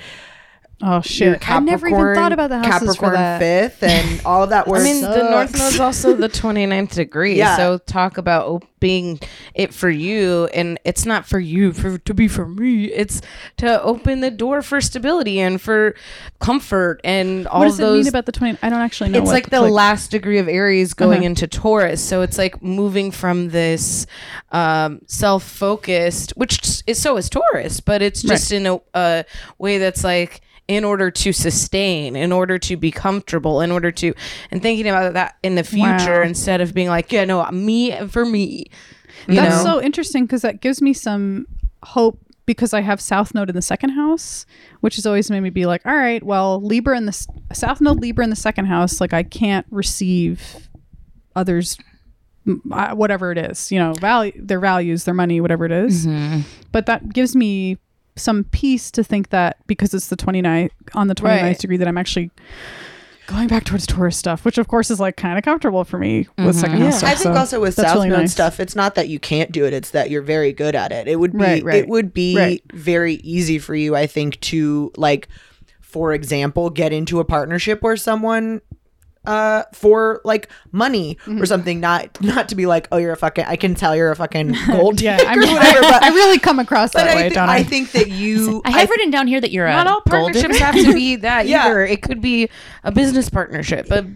A: Oh shit! I never even thought about the houses
D: Capricorn
A: for that.
D: 5th and all of that
E: I mean, the North
A: Sucks.
E: Node's also the 29th degree.
D: Yeah.
E: So talk about being it for you, and it's not for you for to be for me. It's to open the door for stability and for comfort and all
A: What does it
E: those.
A: mean about the twenty? I don't actually know.
E: it's like the last degree of Aries going
A: Uh-huh.
E: into Taurus. So it's like moving from this um, self-focused, which is so is Taurus, but it's just in a, a way that's like in order to sustain, in order to be comfortable, in order to, and thinking about that in the future
A: Wow.
E: instead of being like, yeah, no, me for me.
A: That's
E: know?
A: so interesting because that gives me some hope because I have South Node in the second house, which has always made me be like, all right, well, Libra in the s- South Node, Libra in the second house, like I can't receive others, uh, whatever it is, you know, value their values, their money, whatever it is.
C: Mm-hmm.
A: But that gives me some peace to think that because it's the 29th on the 29th
E: Right.
A: degree that I'm actually going back towards Taurus stuff, which of course is like kind of comfortable for me with mm-hmm. second house
E: Yeah.
A: stuff.
D: I think
A: so
D: also with
A: that's
D: South
A: really
D: Node
A: nice.
D: stuff, it's not that you can't do it; it's that you're very good at it. It would be
A: Right, right.
D: it would be
A: Right.
D: very easy for you, I think, to like, for example, get into a partnership where someone uh for like money
A: Mm-hmm.
D: or something not not to be like oh you're a fucking i can tell you're a fucking gold
A: yeah,
D: digger
A: I'm,
D: or whatever but
A: I really come across
D: but
A: that
D: I,
A: way,
D: thi-
A: don't
D: I
A: I?
D: think that you
C: I have written down here that you're
E: Not
C: a
E: all
C: gold digger.
E: partnerships have to be that
D: Yeah.
E: either. It could be a business partnership, a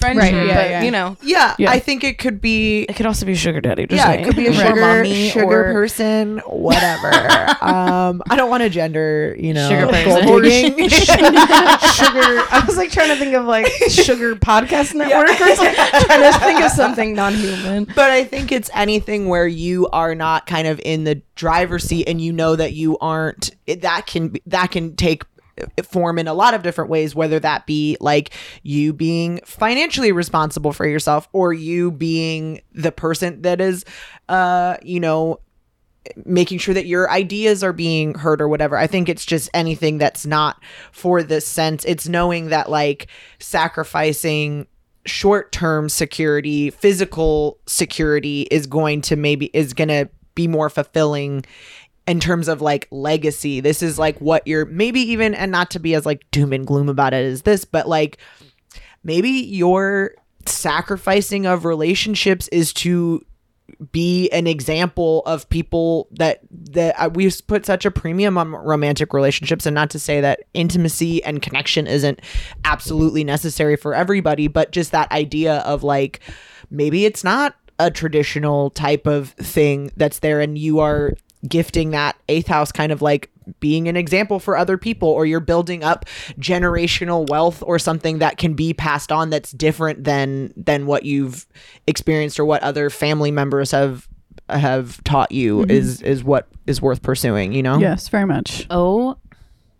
E: friendship,
A: Right, yeah,
E: but
A: yeah.
E: you know,
D: yeah,
A: Yeah.
D: i think it could be
E: it could also be sugar daddy. Just
D: yeah,
E: saying.
D: it could be a sugar
E: mommy
D: sugar
E: or-
D: person, whatever. um, I don't want to gender, you know,
C: Sugar person.
D: gold digging.
E: sugar. I was like trying to think of like sugar podcast network or something. trying to think of something non-human.
D: but I think it's anything where you are not kind of in the driver's seat and you know that you aren't. It, that can be, that can take form in a lot of different ways whether that be like you being financially responsible for yourself or you being the person that is uh you know making sure that your ideas are being heard or whatever. I think it's just anything that's not for this sense. It's knowing that like sacrificing short-term security, physical security is going to maybe is going to be more fulfilling in terms of like legacy. This is like what you're maybe even and not to be as like doom and gloom about it as this, but like maybe your sacrificing of relationships is to be an example of people that that uh, we put such a premium on romantic relationships and not to say that intimacy and connection isn't absolutely necessary for everybody but just that idea of like maybe it's not a traditional type of thing that's there and you are gifting that eighth house kind of like being an example for other people or you're building up generational wealth or something that can be passed on that's different than than what you've experienced or what other family members have have taught you mm-hmm. is is what is worth pursuing you know
A: Yes, very much.
C: Oh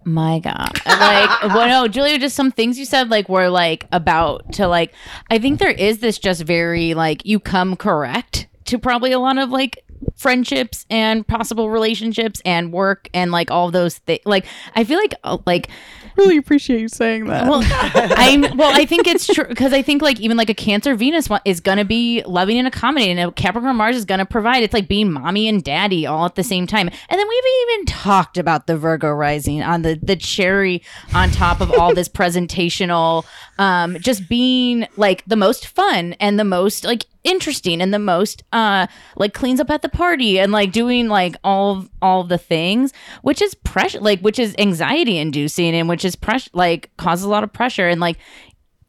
C: my god! Like, well, no, Julia, just some things you said like were like about to like. I think there is this just very like you come correct to probably a lot of like friendships and possible relationships and work and like all those things. Like, I feel like uh, like
A: Really appreciate you saying that.
C: well, I'm well. I think it's true because I think like even like a Cancer Venus one is gonna be loving and accommodating, and a Capricorn Mars is gonna provide. It's like being mommy and daddy all at the same time. And then we haven't even talked about the Virgo rising on the the cherry on top of all this presentational, um, just being like the most fun and the most like interesting and the most uh like cleans up at the party and like doing like all all the things which is pressure like which is anxiety inducing and which is pressure like causes a lot of pressure and like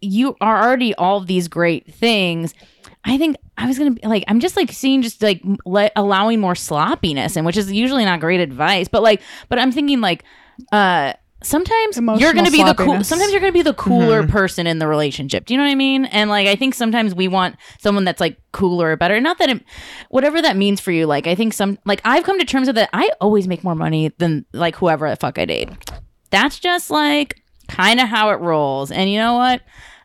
C: you are already all these great things. I think i was gonna be like i'm just like seeing just like let, allowing more sloppiness and which is usually not great advice but like but i'm thinking like uh sometimes you're gonna be the cool sometimes you're gonna be the cooler person in the relationship. Do you know what i mean? And like i think sometimes we want someone that's like cooler or better. Not that it whatever that means for you like i think some like i've come to terms with that i always make more money than like whoever the fuck i date. That's just like kind of how it rolls. And you know what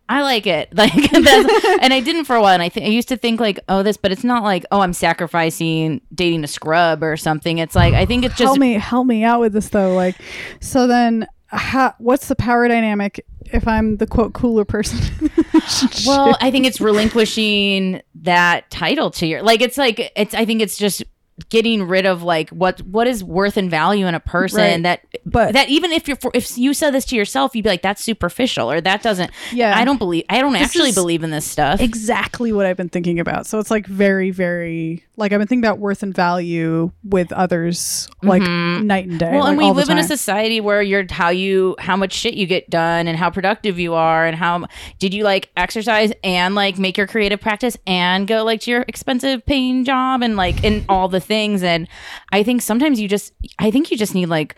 C: I like it, like, and I didn't for a while. And I think I used to think like, oh, this, but it's not like, oh, I'm sacrificing dating a scrub or something. It's like I think it's just
A: help me help me out with this though. Like, so then, how, what's the power dynamic if I'm the quote cooler person? in the relationship?
C: Well, I think it's relinquishing that title to your like it's like it's I think it's just getting rid of like what what is worth and value in a person
A: Right.
C: that
A: But-
C: that even if you're for, if you said this to yourself you'd be like that's superficial or that doesn't
A: Yeah.
C: I don't believe I don't actually believe in this stuff
A: exactly what I've been thinking about. So it's like very, very like I've been thinking about worth and value with others, like night and day.
C: Mm-hmm. Well,
A: like,
C: and we live in a society where you're how you how much shit you get done and how productive you are and how did you like exercise and like make your creative practice and go like to your expensive paying job and like and all the things and I think sometimes you just I think you just need like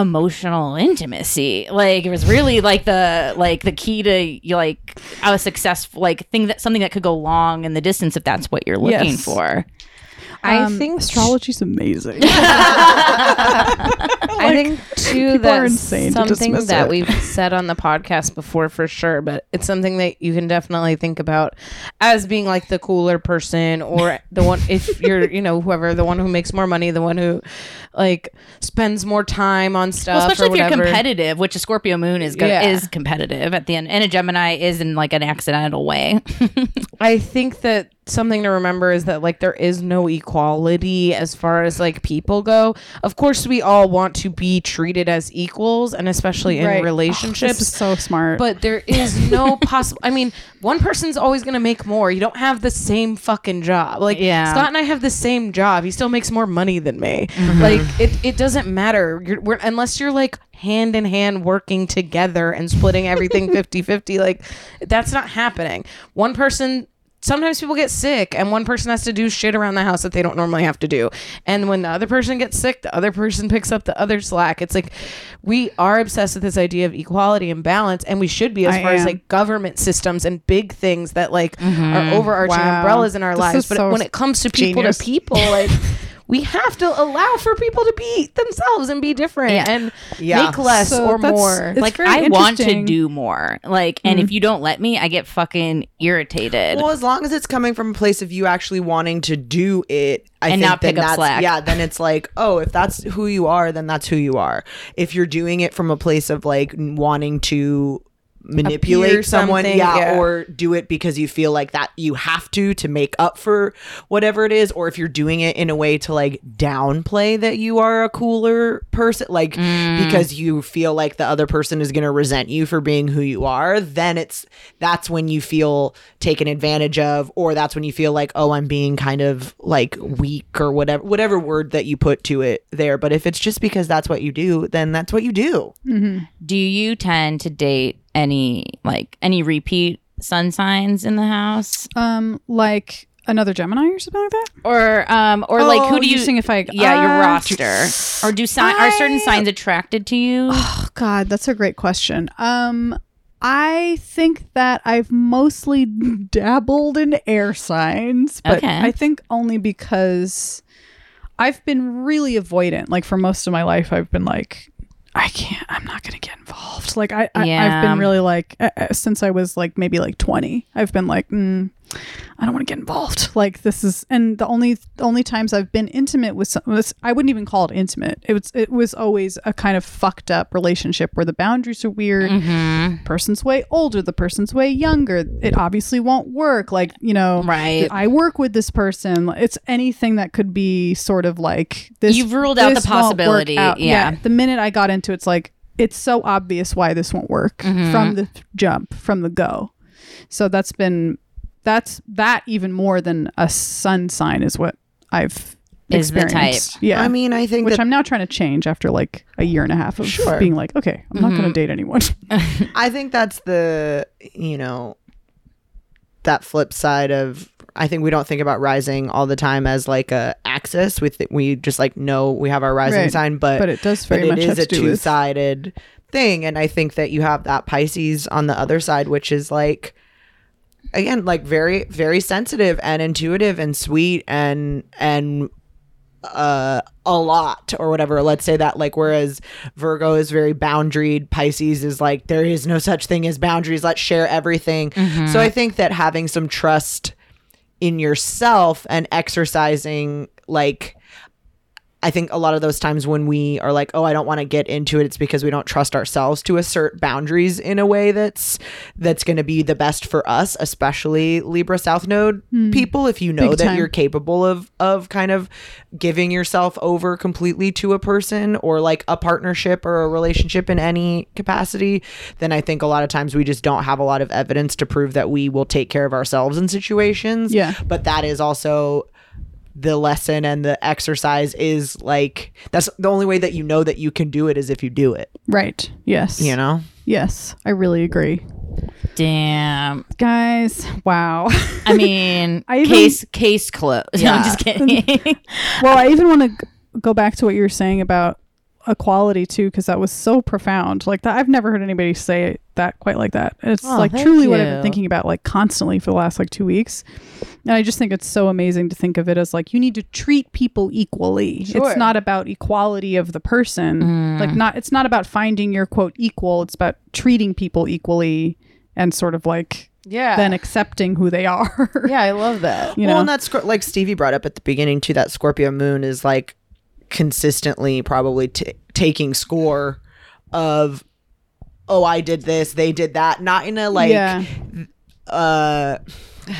C: emotional intimacy like it was really like the like the key to you like a successful like thing that something that could go long in the distance if that's what you're looking
A: Yes.
C: for
E: I
A: Um,
E: think
A: astrology's amazing.
E: I think too
A: people are
E: that's
A: insane to
E: something that
A: it.
E: we've said on the podcast before for sure, but it's something that you can definitely think about as being like the cooler person or the one if you're you know whoever the one who makes more money, the one who like spends more time on stuff,
C: Well, especially
E: or
C: if you're competitive, which a Scorpio moon is gonna,
E: Yeah.
C: is competitive at the end, and a Gemini is in like an accidental way.
E: I think that something to remember is that like there is no equality as far as like people go. Of course, we all want to be treated as equals, and especially in
A: Right. Oh,
E: relationships.
A: this is so smart.
E: but there is no possible. I mean, one person's always going to make more. You don't have the same fucking job. Like
C: Yeah.
E: Scott and I have the same job. He still makes more money than me.
C: Mm-hmm.
E: Like it, it doesn't matter. You're, we're, unless you're like hand in hand working together and splitting everything 50-50 like that's not happening. One person sometimes people get sick and one person has to do shit around the house that they don't normally have to do. And when the other person gets sick, the other person picks up the other slack. It's like we are obsessed with this idea of equality and balance and we should be as
A: I
E: far as like government systems and big things that like are mm-hmm. overarching
A: Wow.
E: umbrellas in our
A: This
E: lives. But
A: so
E: when it comes to people
A: genius.
E: to people, like we have to allow for people to be themselves and be different
C: Yeah.
E: and
D: Yeah.
E: make less
A: So
E: or more.
C: Like I want to do more. Like, and if you don't let me, I get fucking irritated.
D: Well, as long as it's coming from a place of you actually wanting to do it, I
C: And
D: think
C: not
D: then
C: pick up
D: that's,
C: slack.
D: Yeah, then it's like, oh, if that's who you are, then that's who you are. If you're doing it from a place of like wanting to manipulate someone, yeah,
E: yeah.
D: or do it because you feel like that you have to to make up for whatever it is, or if you're doing it in a way to like downplay that you are a cooler person, like
C: Mm.
D: because you feel like the other person is going to resent you for being who you are, then it's that's when you feel taken advantage of, or that's when you feel like, oh, I'm being kind of like weak or whatever, whatever word that you put to it there. But if it's just because that's what you do, then that's what you do.
C: do you tend to date any like any repeat sun signs in the house?
A: Um, like another Gemini or something like that.
C: or um or like
A: Oh,
C: who do you
A: you're if I-
C: yeah your
A: uh,
C: roster or do sign are certain signs attracted to you
A: Oh God, that's a great question. Um, I think that I've mostly dabbled in air signs, but
C: Okay.
A: I think only because I've been really avoidant. Like for most of my life, I've been like, I can't. I'm not to get involved. Like I, I I've
C: Yeah.
A: been really like uh, since I was like maybe like 20. I've been like, mm, I don't want to get involved. Like this is, and the only the only times I've been intimate with some, was, I wouldn't even call it intimate. It was it was always a kind of fucked up relationship where the boundaries are weird.
C: mm-hmm.
A: Person's way older, the person's way younger. It obviously won't work. Like you know,
C: Right.
A: I work with this person. It's anything that could be sort of like this.
C: You've ruled out the
A: this won't work
C: possibility,
A: out.
C: yeah.
A: The minute I got into it, it's like it's so obvious why this won't work
C: Mm-hmm.
A: from the jump, from the go. So that's been that's that even more than a sun sign is what I've
C: Is the type.
A: experienced. Yeah.
D: I mean, I think
A: which
D: that
A: I'm now trying to change after like a year and a half of
D: Sure.
A: being like, okay, I'm not going to mm-hmm. date anyone.
D: I think that's the you know that flip side of I think we don't think about rising all the time as like a axis. We th- we just like know we have our rising
A: Right.
D: sign, but
A: but it does very
D: it
A: much
D: is a
A: do with
D: two sided thing, and I think that you have that Pisces on the other side, which is like again like very very sensitive and intuitive and sweet and and uh a lot or whatever. Let's say that like whereas virgo is very boundaried pisces is like there is no such thing as boundaries. Let's share everything. So i think that having some trust in yourself and exercising like I think a lot of those times when we are like, oh, I don't want to get into it, it's because we don't trust ourselves to assert boundaries in a way that's that's going to be the best for us, especially Libra South Node hmm. people. If you know.
A: Big
D: that
A: time.
D: you're capable of of kind of giving yourself over completely to a person or like a partnership or a relationship in any capacity, then I think a lot of times we just don't have a lot of evidence to prove that we will take care of ourselves in situations.
A: Yeah.
D: But that is also the lesson and the exercise is like that's the only way that you know that you can do it is if you do it
A: right. Yes.
D: you know
A: Yes, I really agree.
C: damn
A: Guys, wow.
C: i mean
A: I even-
C: case case closed no, i'm just kidding
A: well, I even want to go back to what you were saying about equality too, because that was so profound. Like that, I've never heard anybody say that quite like that. It's
C: Oh,
A: like
C: thank
A: truly what I've been thinking about like constantly for the last like two weeks. And I just think it's so amazing to think of it as like you need to treat people equally.
E: Sure.
A: It's not about equality of the person.
C: Mm.
A: Like not. It's not about finding your quote equal. It's about treating people equally and sort of like
E: Yeah.
A: then accepting who they are.
E: yeah, I love that.
A: You
D: well
A: know.
D: and that's like stevie brought up at the beginning too that scorpio moon is like consistently probably t- taking score of oh i did this they did that not in a like
A: yeah.
D: uh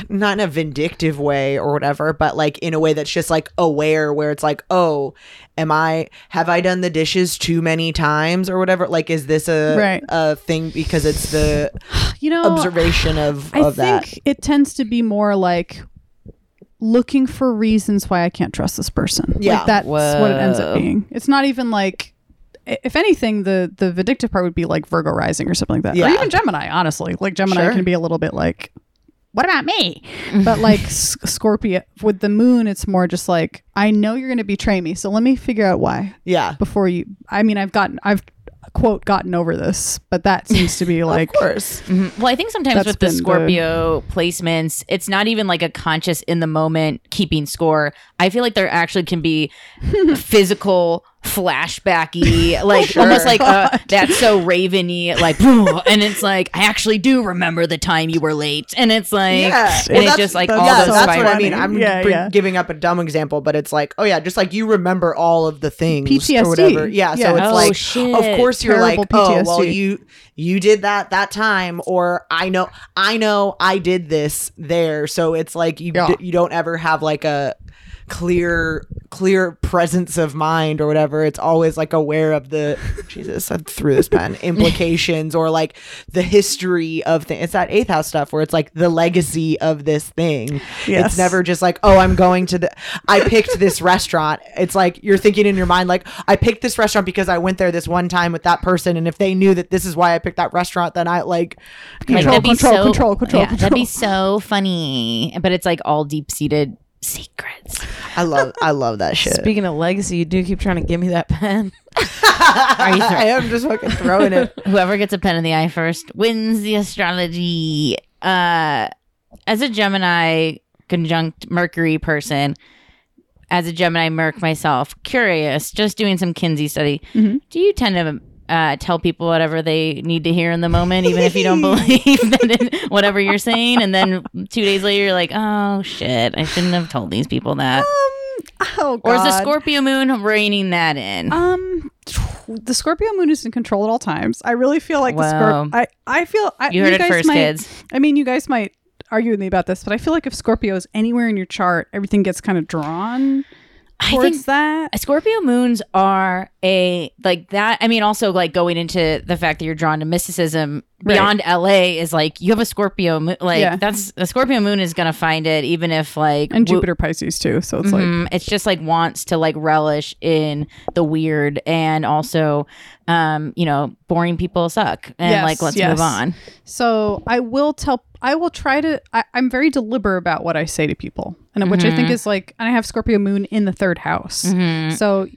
D: not in a vindictive way or whatever but like in a way that's just like aware where it's like oh am i have i done the dishes too many times or whatever like is this a
A: Right.
D: a thing because it's the
A: You know.
D: observation of
A: I
D: of
A: think
D: that
A: it tends to be more like looking for reasons why I can't trust this person.
D: Yeah.
A: Like that's what it ends up being. It's not even like if anything, the the vindictive part would be like Virgo rising or something like that.
D: yeah.
A: Or even Gemini, honestly. Like Gemini
D: Sure.
A: can be a little bit like what about me? but like Scorpio with the moon, it's more just like I know you're going to betray me, so let me figure out why
D: yeah
A: before you. I mean, I've gotten, I've quote gotten over this, but that seems to be like
D: of course
C: Mhm. Well, I think sometimes with the
A: been the-
C: Scorpio placements, it's not even like a conscious in the moment keeping score. I feel like there actually can be physical flashbacky, like
D: Sure.
C: almost like uh, that's so raveny, like, and it's like I actually do remember the time you were late, and it's like,
D: yeah,
C: and it's just like all
D: yeah,
C: those
A: so
D: that's
C: spirals.
D: what I mean. I'm
A: Yeah,
D: bring-
A: yeah.
D: giving up a dumb example, but it's like, oh yeah, just like you remember all of the things
A: PTSD.
D: or whatever. Yeah, so it's
C: Oh,
D: like,
C: shit.
D: of course you're
A: Terrible
D: like, oh well, you you did that that time, or I know I know I did this there. So it's like you
A: Yeah.
D: d- you don't ever have like a clear clear presence of mind or whatever it's always like aware of the jesus i threw this pen implications or like the history of things it's that eighth house stuff where it's like the legacy of this thing
A: Yes.
D: it's never just like oh i'm going to the i picked this restaurant it's like you're thinking in your mind like i picked this restaurant because i went there this one time with that person and if they knew that this is why i picked that restaurant, then I like
C: Like,
A: Control,
C: that'd be
A: control,
C: so-
A: control, control,
C: yeah, That'd be so funny. But it's like all deep seated secrets.
D: I love I love that shit.
E: Speaking of legacy, you do keep trying to give me that pen.
C: Are you
D: I am just fucking throwing it.
C: Whoever gets a pen in the eye first wins the astrology. Uh, as a Gemini conjunct Mercury person, as a Gemini Merc myself, curious, just doing some Kinsey study.
A: Mhm.
C: Do you tend to uh, tell people whatever they need to hear in the moment, even if you don't believe in whatever you're saying? And then two days later, you're like, oh shit, I shouldn't have told these people that.
A: Oh,
C: Or is the Scorpio moon reining that in?
A: Um, the Scorpio moon is in control at all times. I really feel like the Scorpio. I I feel I,
C: you heard it
A: guys
C: first,
A: might,
C: kids.
A: I mean, you guys might argue with me about this, but I feel like if Scorpio is anywhere in your chart, everything gets kind of drawn
C: I think
A: that.
C: Scorpio moons are a like that. I mean, also like going into the fact that you're drawn to mysticism
A: Right.
C: beyond LA is like you have a Scorpio moon. Like
A: Yeah.
C: that's a Scorpio moon is gonna find it, even if like
A: And
C: wo-
A: Jupiter Pisces too, so it's like
C: Mhm. it's just like wants to like relish in the weird and also, um, you know, boring people suck and
A: Yes,
C: like let's
A: yes.
C: move on.
A: So I will tell. I will try to. I, I'm very deliberate about what I say to people, and which I think is like. And I have Scorpio Moon in the third house,
C: Mhm.
A: so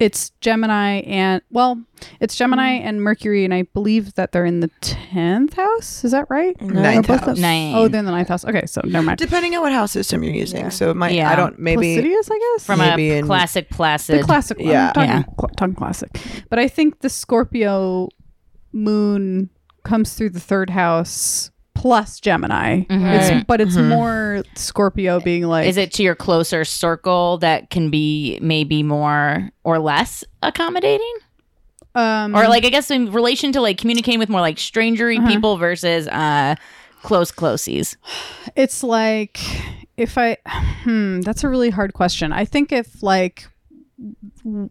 A: it's Gemini and well, it's Gemini
C: Mm.
A: and Mercury, and I believe that they're in the tenth house. Is that right?
D: Ninth
A: Or both
D: house.
C: Nine.
A: Oh, they're in the ninth house. Okay, so never mind.
D: Depending on what house system you're using. So it might
C: Yeah.
D: I don't maybe
A: Placidus, I guess.
C: From
D: Maybe
C: a
D: in-
C: classic placid.
A: the classic one.
D: Yeah.
A: I'm
C: Yeah.
A: cl- tongue classic. But I think the Scorpio moon comes through the third house plus Gemini.
C: Mhm.
A: It's, but it's
D: Mhm.
A: more Scorpio being like
C: is it to your closer circle that can be maybe more or less accommodating?
A: um
C: or like I guess in relation to like communicating with more like strangery
A: Uh-huh.
C: people versus uh close closies.
A: it's like if I hmm that's a really hard question. I think if like w-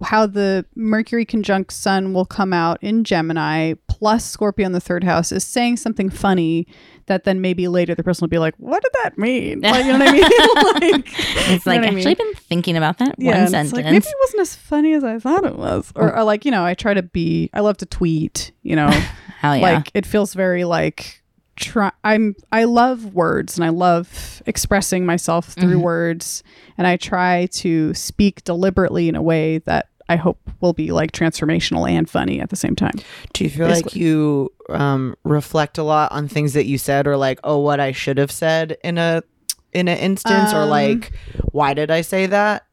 A: how the Mercury conjunct Sun will come out in Gemini plus Scorpio in the third house is saying something funny that then maybe later the person will be like, "What did that mean?" Like, you know what I mean? like,
C: It's
A: You know
C: like
A: what I
C: actually
A: mean?
C: been thinking about that
A: yeah,
C: one sentence.
A: it's like maybe it wasn't as funny as I thought it was, or, mm. or like you know, I try to be. I love to tweet. You know,
C: Hell yeah.
A: like it feels very like try i'm i love words and i love expressing myself through
C: Mhm.
A: words and i try to speak deliberately in a way that i hope will be like transformational and funny at the same time
D: Do you feel like you um, reflect a lot on things that you said, or like, oh, what I should have said in a in an instance, or
A: Um,
D: like, why did I say that?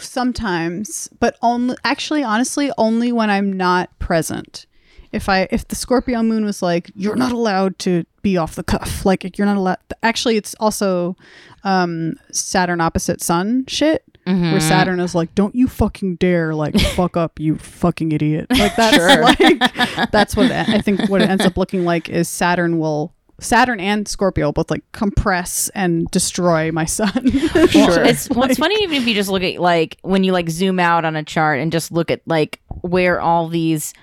A: Sometimes but only actually honestly only when i'm not present if i if the scorpio moon was like you're not allowed to be off the cuff like you're not allowed actually it's also um saturn opposite sun shit
C: Mhm.
A: where Saturn is like, "Don't you fucking dare like fuck up, you fucking idiot!" Like that's
D: Sure.
A: like that's what I think. What it ends up looking like is Saturn will Saturn and Scorpio both like compress and destroy my sun.
C: Well,
D: Sure.
C: It's what's funny even if you just look at like when you like zoom out on a chart and just look at like where all these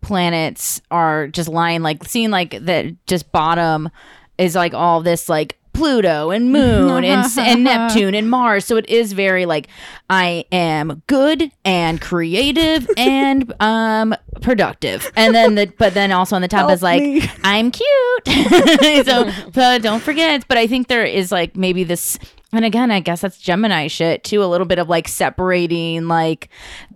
C: planets are just lying, like seeing like that just bottom is like all this like Pluto and Moon and, and Neptune and Mars. So it is very like I am good and creative and um productive. And then the but then also on the top
A: Help
C: is like
A: me.
C: I'm cute. so but don't forget. But I think there is like maybe this and again, I guess that's Gemini shit too. A little bit of like separating, like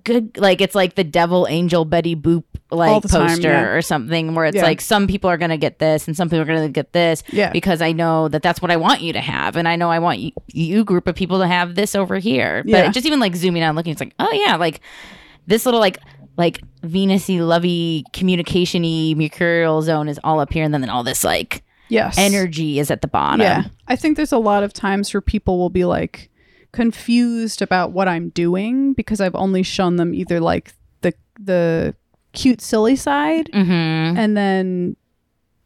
C: good, like it's like the devil angel Betty Boop like
A: time,
C: poster
A: yeah.
C: or something, where it's
A: Yeah.
C: like some people are gonna get this and some people are gonna get this,
A: Yeah.
C: because I know that that's what I want you to have, and I know I want you, you group of people to have this over here.
A: Yeah.
C: But just even like zooming out, looking, it's like, oh yeah, like this little like like Venusy, lovey, communicationy mercurial zone is all up here, and then, then all this like
A: yes,
C: energy is at the bottom.
A: Yeah, I think there's a lot of times where people will be like confused about what I'm doing because I've only shown them either like the the cute silly side
C: Mm-hmm.
A: and then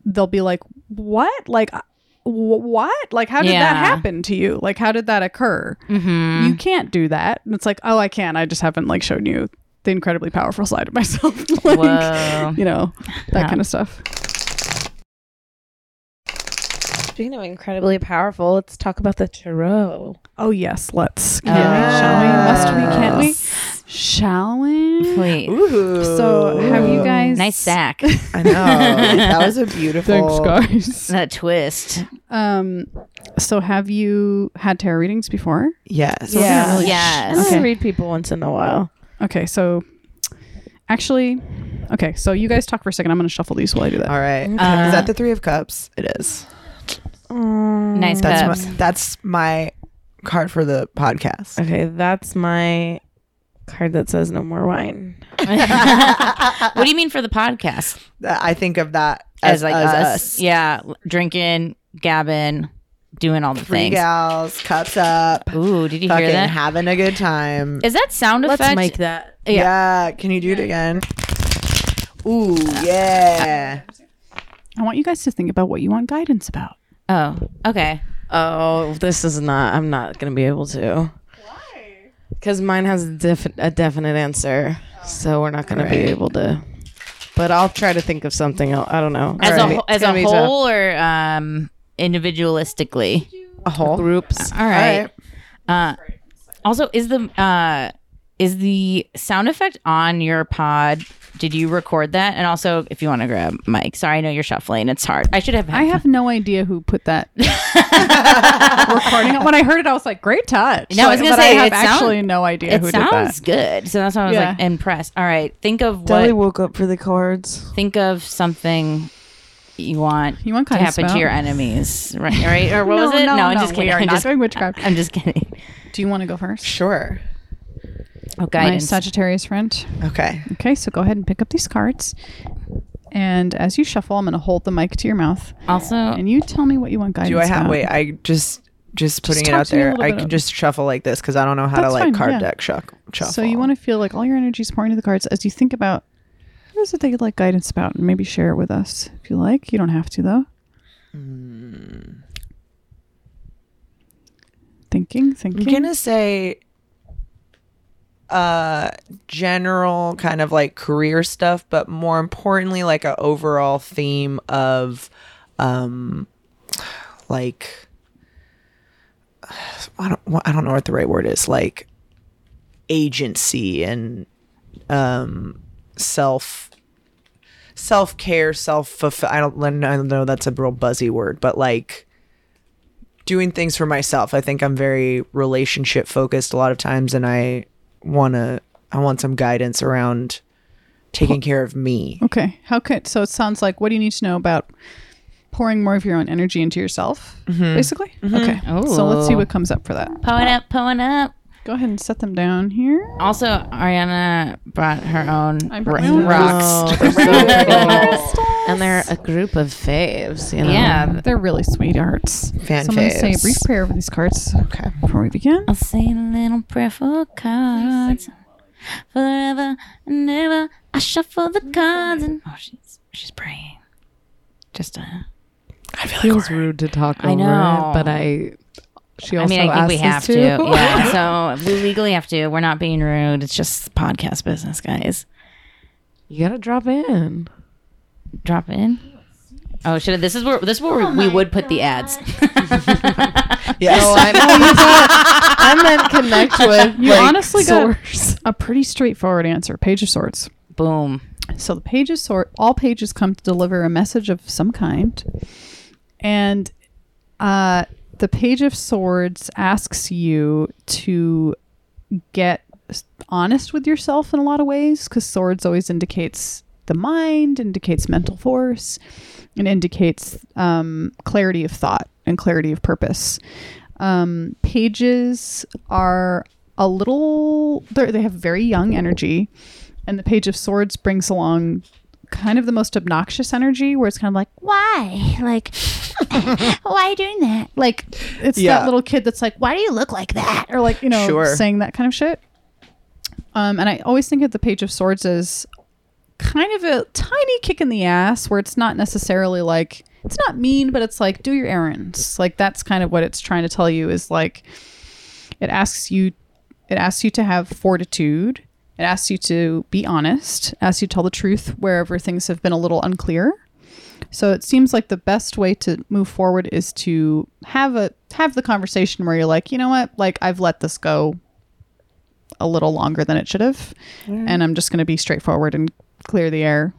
A: they'll be like what like uh, what like how did
C: Yeah.
A: that happen to you like how did that occur
C: Mm-hmm.
A: you can't do that and it's like oh i can i just haven't like shown you the incredibly powerful side of myself like
C: Whoa.
A: you know that
C: Yeah.
A: kind of stuff
E: Speaking of incredibly powerful, let's talk about the tarot.
A: oh yes let's can we shall we must we can't we Shall we?
C: Wait,
D: Ooh.
A: So, have you guys
C: nice sack.
D: I know. that was a beautiful.
A: Thanks, guys.
C: that twist.
A: Um, so have you had tarot readings before?
D: Yes.
E: Yeah.
A: really-
C: Yes.
E: I
A: Okay.
E: read people once in a while.
A: Okay, so actually, okay, so you guys talk for a second. I'm going to shuffle these while I do that.
D: All right.
C: Uh,
D: is that the Three of Cups? It is. Mm.
C: Nice
D: That's
C: cups.
D: my, that's my card for the podcast.
E: Okay, that's my card that says no more wine.
C: what do you mean for the podcast?
D: Uh, I think of that
C: As,
D: as,
C: like
D: as
C: us.
D: us.
C: Yeah, drinking, gabbing, doing all the
D: Three
C: things.
D: gals, cups up,
C: Ooh, did you
D: fucking
C: hear that?
D: having a good time.
C: Is that sound
E: Let's
C: effect?
E: make that.
D: yeah. Can you do it again? Ooh, yeah.
A: I want you guys to think about what you want guidance about.
C: Oh, okay.
E: Oh, this is not. I'm not gonna be able to. Why? Because mine has a, defi- a definite answer, so we're not gonna be
D: Right.
E: able to. But I'll try to think of something else. I don't know.
C: As
E: It's
C: a
E: gonna
C: whole,
E: it's
C: as a
E: gonna be tough.
C: whole, or um, individualistically.
D: A whole.
E: groups.
C: All right. Uh, also, is the uh, is the sound effect on your pod? Did you record that? And also, if you want to grab Mike, sorry, I know you're shuffling. It's hard. I should have.
A: I have no idea who put that recording. When I heard it, I was like, "Great touch!"
C: No, I was gonna
A: but
C: say,
A: I have
C: it sound-
A: actually no idea who did
C: It
A: who
C: sounds
A: did
C: good, so that's why I was
A: Yeah.
C: like impressed. All right, think of
E: Deli
C: what.
E: woke up for the cards.
C: Think of something you want
A: You want
C: to
A: guidance
C: happen to your enemies, right? Right? Or what
A: that.
C: was it?
A: No,
C: I'm
A: no,
C: just kidding.
A: We are
C: I'm
A: not
C: just,
A: doing witchcraft.
C: I'm just kidding.
A: Do you want to go first?
D: Sure.
C: Oh,
A: My. Sagittarius friend.
D: Okay.
A: Okay, so go ahead and pick up these cards. And as you shuffle, I'm going to hold the mic to your mouth,
C: also,
A: and you tell me what you want guidance.
D: Do I have?
A: about.
D: Wait, I just just putting it out
A: to me a
D: there. I can
A: of-
D: just shuffle like this because I don't know how to like
A: fine,
D: card
A: yeah.
D: deck shuck, shuffle.
A: So you want to feel like all your energy is pouring into the cards as you think about what is it that you'd like guidance about, and maybe share it with us if you like. You don't have to though. Hmm.
D: Thinking,
A: thinking.
D: I'm gonna say uh general kind of like career stuff but more importantly like a overall theme of um like I don't I don't know what the right word is like agency and um self self-care self I don't I don't know that's a real buzzy word but like doing things for myself. I think I'm very relationship focused a lot of times and I want to I want some guidance around taking care of me.
A: okay, how could so? It sounds like what do you need to know about pouring more of your own energy into yourself, mm-hmm. basically. Mm-hmm. Okay, so let's see what comes up for that.
C: pulling up, pulling up.
A: Go ahead and set them down here.
C: Also, Ariana brought her own
A: I brought
C: ro-
A: own
C: rocks.
E: Oh, they're so pretty. And they're a group of faves. You know?
C: Yeah,
A: They're really sweethearts.
D: Fan
A: so I'm going to say a
D: faves.
A: brief prayer over these cards
D: Okay.
A: before we begin.
C: I'll say a little prayer for cards. Forever and ever, I shuffle the cards and oh, she's she's praying. Just uh,
D: I feel like
E: Feels
D: we're-
E: rude to talk
C: I
E: over
C: know.
E: it, but I. She
C: I
E: also
C: mean, I think we have
E: asked
C: to. Yeah, so we legally have to. We're not being rude. It's just podcast business, guys.
E: You gotta drop in.
C: Drop in. Oh, should have. This is where this is where we would put the ads.
D: Yes.
E: Oh, I know. You thought I meant connect with.
A: You
E: like,
A: honestly got a pretty straightforward answer. Page of Swords.
C: Boom.
A: So the pages sort all pages come to deliver a message of some kind. And uh the page of swords asks you to get honest with yourself in a lot of ways because swords always indicates the mind, indicates mental force, and indicates um, clarity of thought and clarity of purpose. Um, pages are a little, they're- have very young energy, and the Page of Swords brings along kind of the most obnoxious energy where it's kind of like, why? Like, why are you doing that? Like, it's
D: Yeah.
A: that little kid that's like, why do you look like that? Or like, you know,
D: Sure.
A: saying that kind of shit. Um, and I always think of the Page of Swords as kind of a tiny kick in the ass where it's not necessarily like, it's not mean, but it's like, do your errands. Like, that's kind of what it's trying to tell you is like, it asks you, it asks you to have fortitude. It asks you to be honest, asks you to tell the truth wherever things have been a little unclear. So it seems like the best way to move forward is to have a have the conversation where you're like, you know what, like I've let this go a little longer than it should have. And I'm just going to be straightforward and clear the air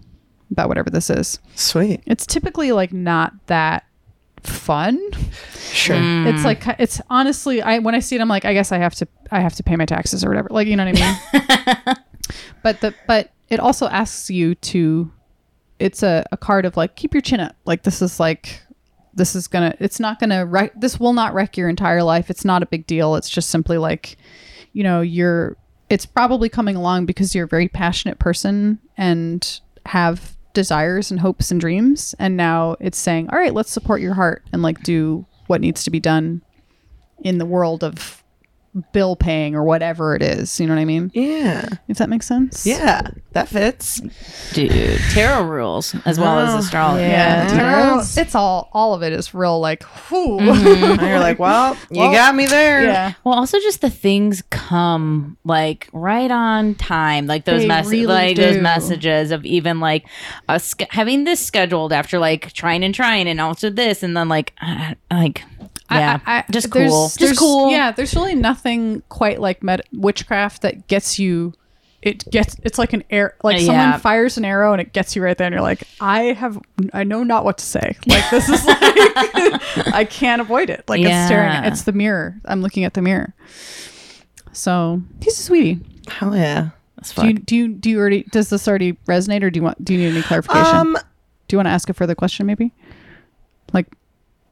A: about whatever this is.
D: Sweet.
A: It's typically like not that fun.
D: Sure. Mm.
A: It's like it's honestly I when I see it I'm like I guess I have to I have to pay my taxes or whatever. Like you know what I mean? but the but it also asks you to it's a, a card of like keep your chin up. Like this is like this is gonna it's not gonna wreck this will not wreck your entire life. It's not a big deal. It's just simply like, you know, you're it's probably coming along because you're a very passionate person and have desires and hopes and dreams. And now it's saying, All right, let's support your heart and like do what needs to be done in the world of bill paying or whatever it is. You know what I mean?
D: Yeah.
A: If that makes sense.
D: Yeah. That fits.
C: Dude, tarot rules as well as
D: Oh,
C: astrology.
A: Yeah,
D: Yeah.
A: tarot, it's all all of it is real like whew.
D: And you're like, well, you
A: Well,
D: got me there.
A: yeah.
C: Well, also just the things come like right on time, like those
A: They
C: mess-
A: really
C: like those messages of even like us sch- having this scheduled after like trying and trying, and also this, and then like uh, like yeah,
A: I, I,
C: just
A: there's-
C: cool,
A: there's-
C: just cool.
A: Yeah, there's really nothing quite like med- witchcraft that gets you. It gets it's like an air like
C: Uh,
A: someone
C: yeah.
A: fires an arrow and it gets you right there and you're like I have I know not what to say. Like this is like I can't avoid it. Like it's staring it's the mirror. I'm looking at the mirror. So he's a sweetie.
D: Hell yeah.
C: That's
A: do you do you do you already does this already resonate or do you want do you need any clarification?
D: Um,
A: do you want to ask a further question maybe? Like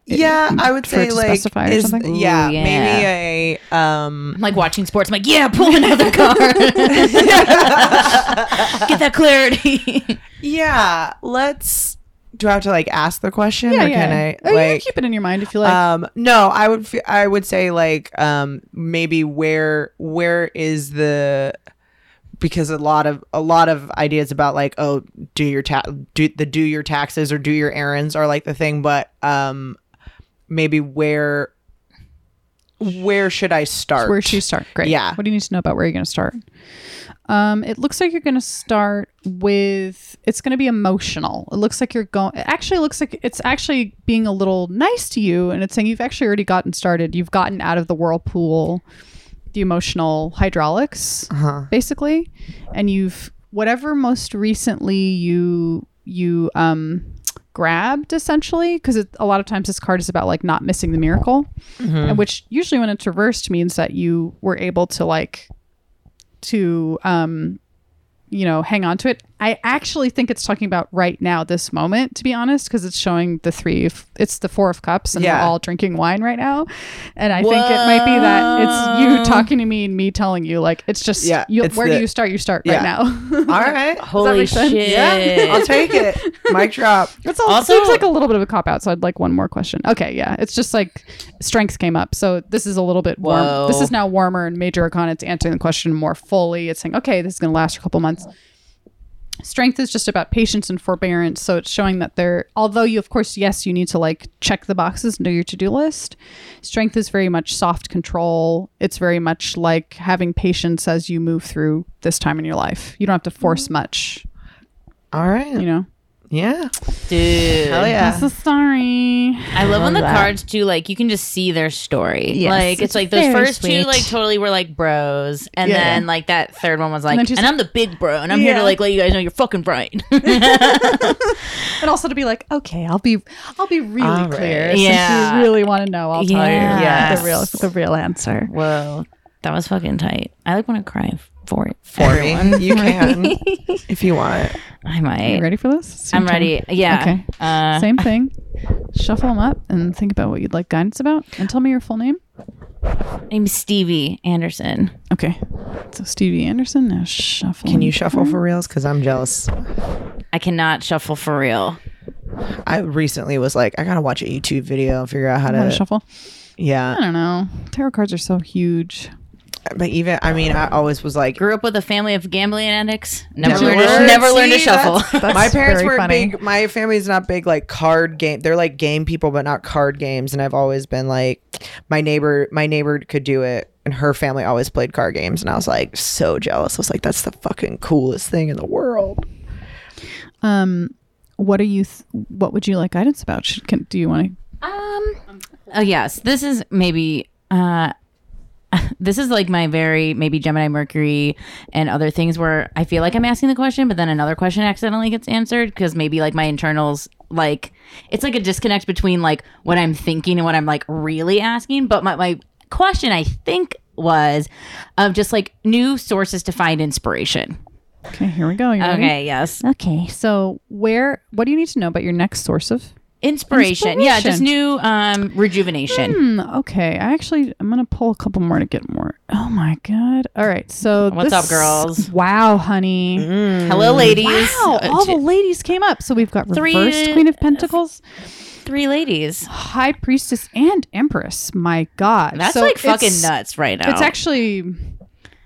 D: yeah, I would say like,
A: specify
D: is,
A: something?
D: yeah,
C: Ooh, yeah.
D: maybe a um.
C: I'm like watching sports. I'm like, yeah, pull another card. Get that clarity.
D: Yeah, let's. Do I have to like ask the question,
A: yeah
D: or
A: yeah
D: can I
A: oh, you can
D: like?
A: keep it in your mind if you like
D: um, no, I would. fe- I would say like um maybe where where is the because a lot of a lot of ideas about like oh do your ta- do the do your taxes or do your errands are like the thing, but um maybe where where should I start?
A: Where should you start? Great.
D: Yeah.
A: What do you need to know about where you're going to start? Um, it looks like you're going to start with. It's going to be emotional. It looks like you're going. It actually looks like it's actually being a little nice to you, and it's saying you've actually already gotten started. You've gotten out of the whirlpool, the emotional hydraulics,
D: Uh-huh.
A: basically, and you've whatever most recently you you um grabbed essentially because a lot of times this card is about like not missing the miracle and which usually when it's reversed means that you were able to like to um you know hang on to it i actually think it's talking about right now this moment to be honest because it's showing the three of, it's the four of cups and
D: Yeah.
A: we're all drinking wine right now and i think it might be that it's you talking to me and me telling you like it's just
D: Yeah,
A: you,
D: it's
A: where
D: the-
A: do you start you start
D: Yeah.
A: right now
D: All right.
C: Holy shit!
D: Yeah, I'll take it. Mic drop.
A: It's all,
C: Also-
A: seems like a little bit of a cop out, so I'd like one more question. Okay, yeah, it's just like strength came up, so this is a little bit warm.
C: Whoa.
A: This is now warmer and major arcana. It's answering the question more fully. It's saying, okay, this is going to last a couple months. Strength is just about patience and forbearance, so it's showing that there. Although you, of course, yes, you need to like check the boxes and do your to do list. Strength is very much soft control. It's very much like having patience as you move through this time in your life. You don't have to force mm-hmm. much,
D: All right.
A: you know.
D: Yeah.
C: dude.
D: Hell yeah.
A: That's the story.
C: I love when the
E: that.
C: cards too, like you can just see their story.
A: Yes,
C: like it's,
A: it's
C: like those
A: very
C: first two, like totally were like bros, and
A: Yeah.
C: then like that third one was like,
A: then
C: and, I'm the big bro, and I'm here to like let you guys know you're fucking right.
A: and also to be like, okay, I'll be, I'll be really
D: All
A: clear.
D: right.
A: Since
C: Yeah.
A: you really want to know, I'll tell you
C: Yes.
A: the real, the real answer.
C: Whoa, that was fucking tight. I like want to cry for it
D: For me, you can if you want.
C: I
A: Are you ready for this? It's your
C: I'm
A: turn.
C: ready. Yeah.
A: Okay.
C: Uh,
A: Same thing. Shuffle them up and think about what you'd like guidance about, and tell me your full name.
C: name's Stevie Anderson.
A: Okay. So Stevie Anderson. Now shuffle.
D: Can you shuffle for reals? Because I'm jealous.
C: I cannot shuffle for real.
D: I recently was like, I gotta watch a YouTube video and figure out how
A: How to
D: to.
A: shuffle?
D: Yeah.
A: I don't know. Tarot cards are so huge.
D: But even I mean, I always was like,
C: Grew up with a family of gambling addicts. Never,
A: Never
C: learned, to,
A: learned.
C: never learned to
D: See,
C: shuffle.
D: that's-
A: That's
D: my parents
A: very
D: were
A: funny.
D: big. My family's not big like card game. They're like game people, but not card games. And I've always been like, my neighbor, my neighbor could do it, and her family always played card games, and I was like so jealous. I was like, that's the fucking coolest thing in the world.
A: Um, what are you? Th- what would you like guidance about? Should, can, do you want to?
C: Um. Oh yes, this is maybe. Uh, this is like my very maybe Gemini Mercury and other things where I feel like I'm asking the question, but then another question accidentally gets answered because maybe like my internals like it's like a disconnect between like what I'm thinking and what I'm like really asking. But my, my question I think was of just like new sources to find inspiration.
A: Okay, here we go.
C: Okay, yes.
A: Okay. So where? What do you need to know about your next source of?
C: Inspiration. Yeah, just new um rejuvenation.
A: Hmm, okay, I actually I'm gonna pull a couple more to get more. Oh my god! All right, so
C: What's
A: this-
C: up, girls?
A: Wow, honey.
C: Hello, ladies.
A: Wow,
C: Uh,
A: all the ladies came up. So we've got
C: Three-
A: reversed Queen of Pentacles,
C: three ladies.
A: High Priestess, and Empress. My God,
C: That's
A: So
C: like fucking
A: it's-
C: nuts right now.
A: It's actually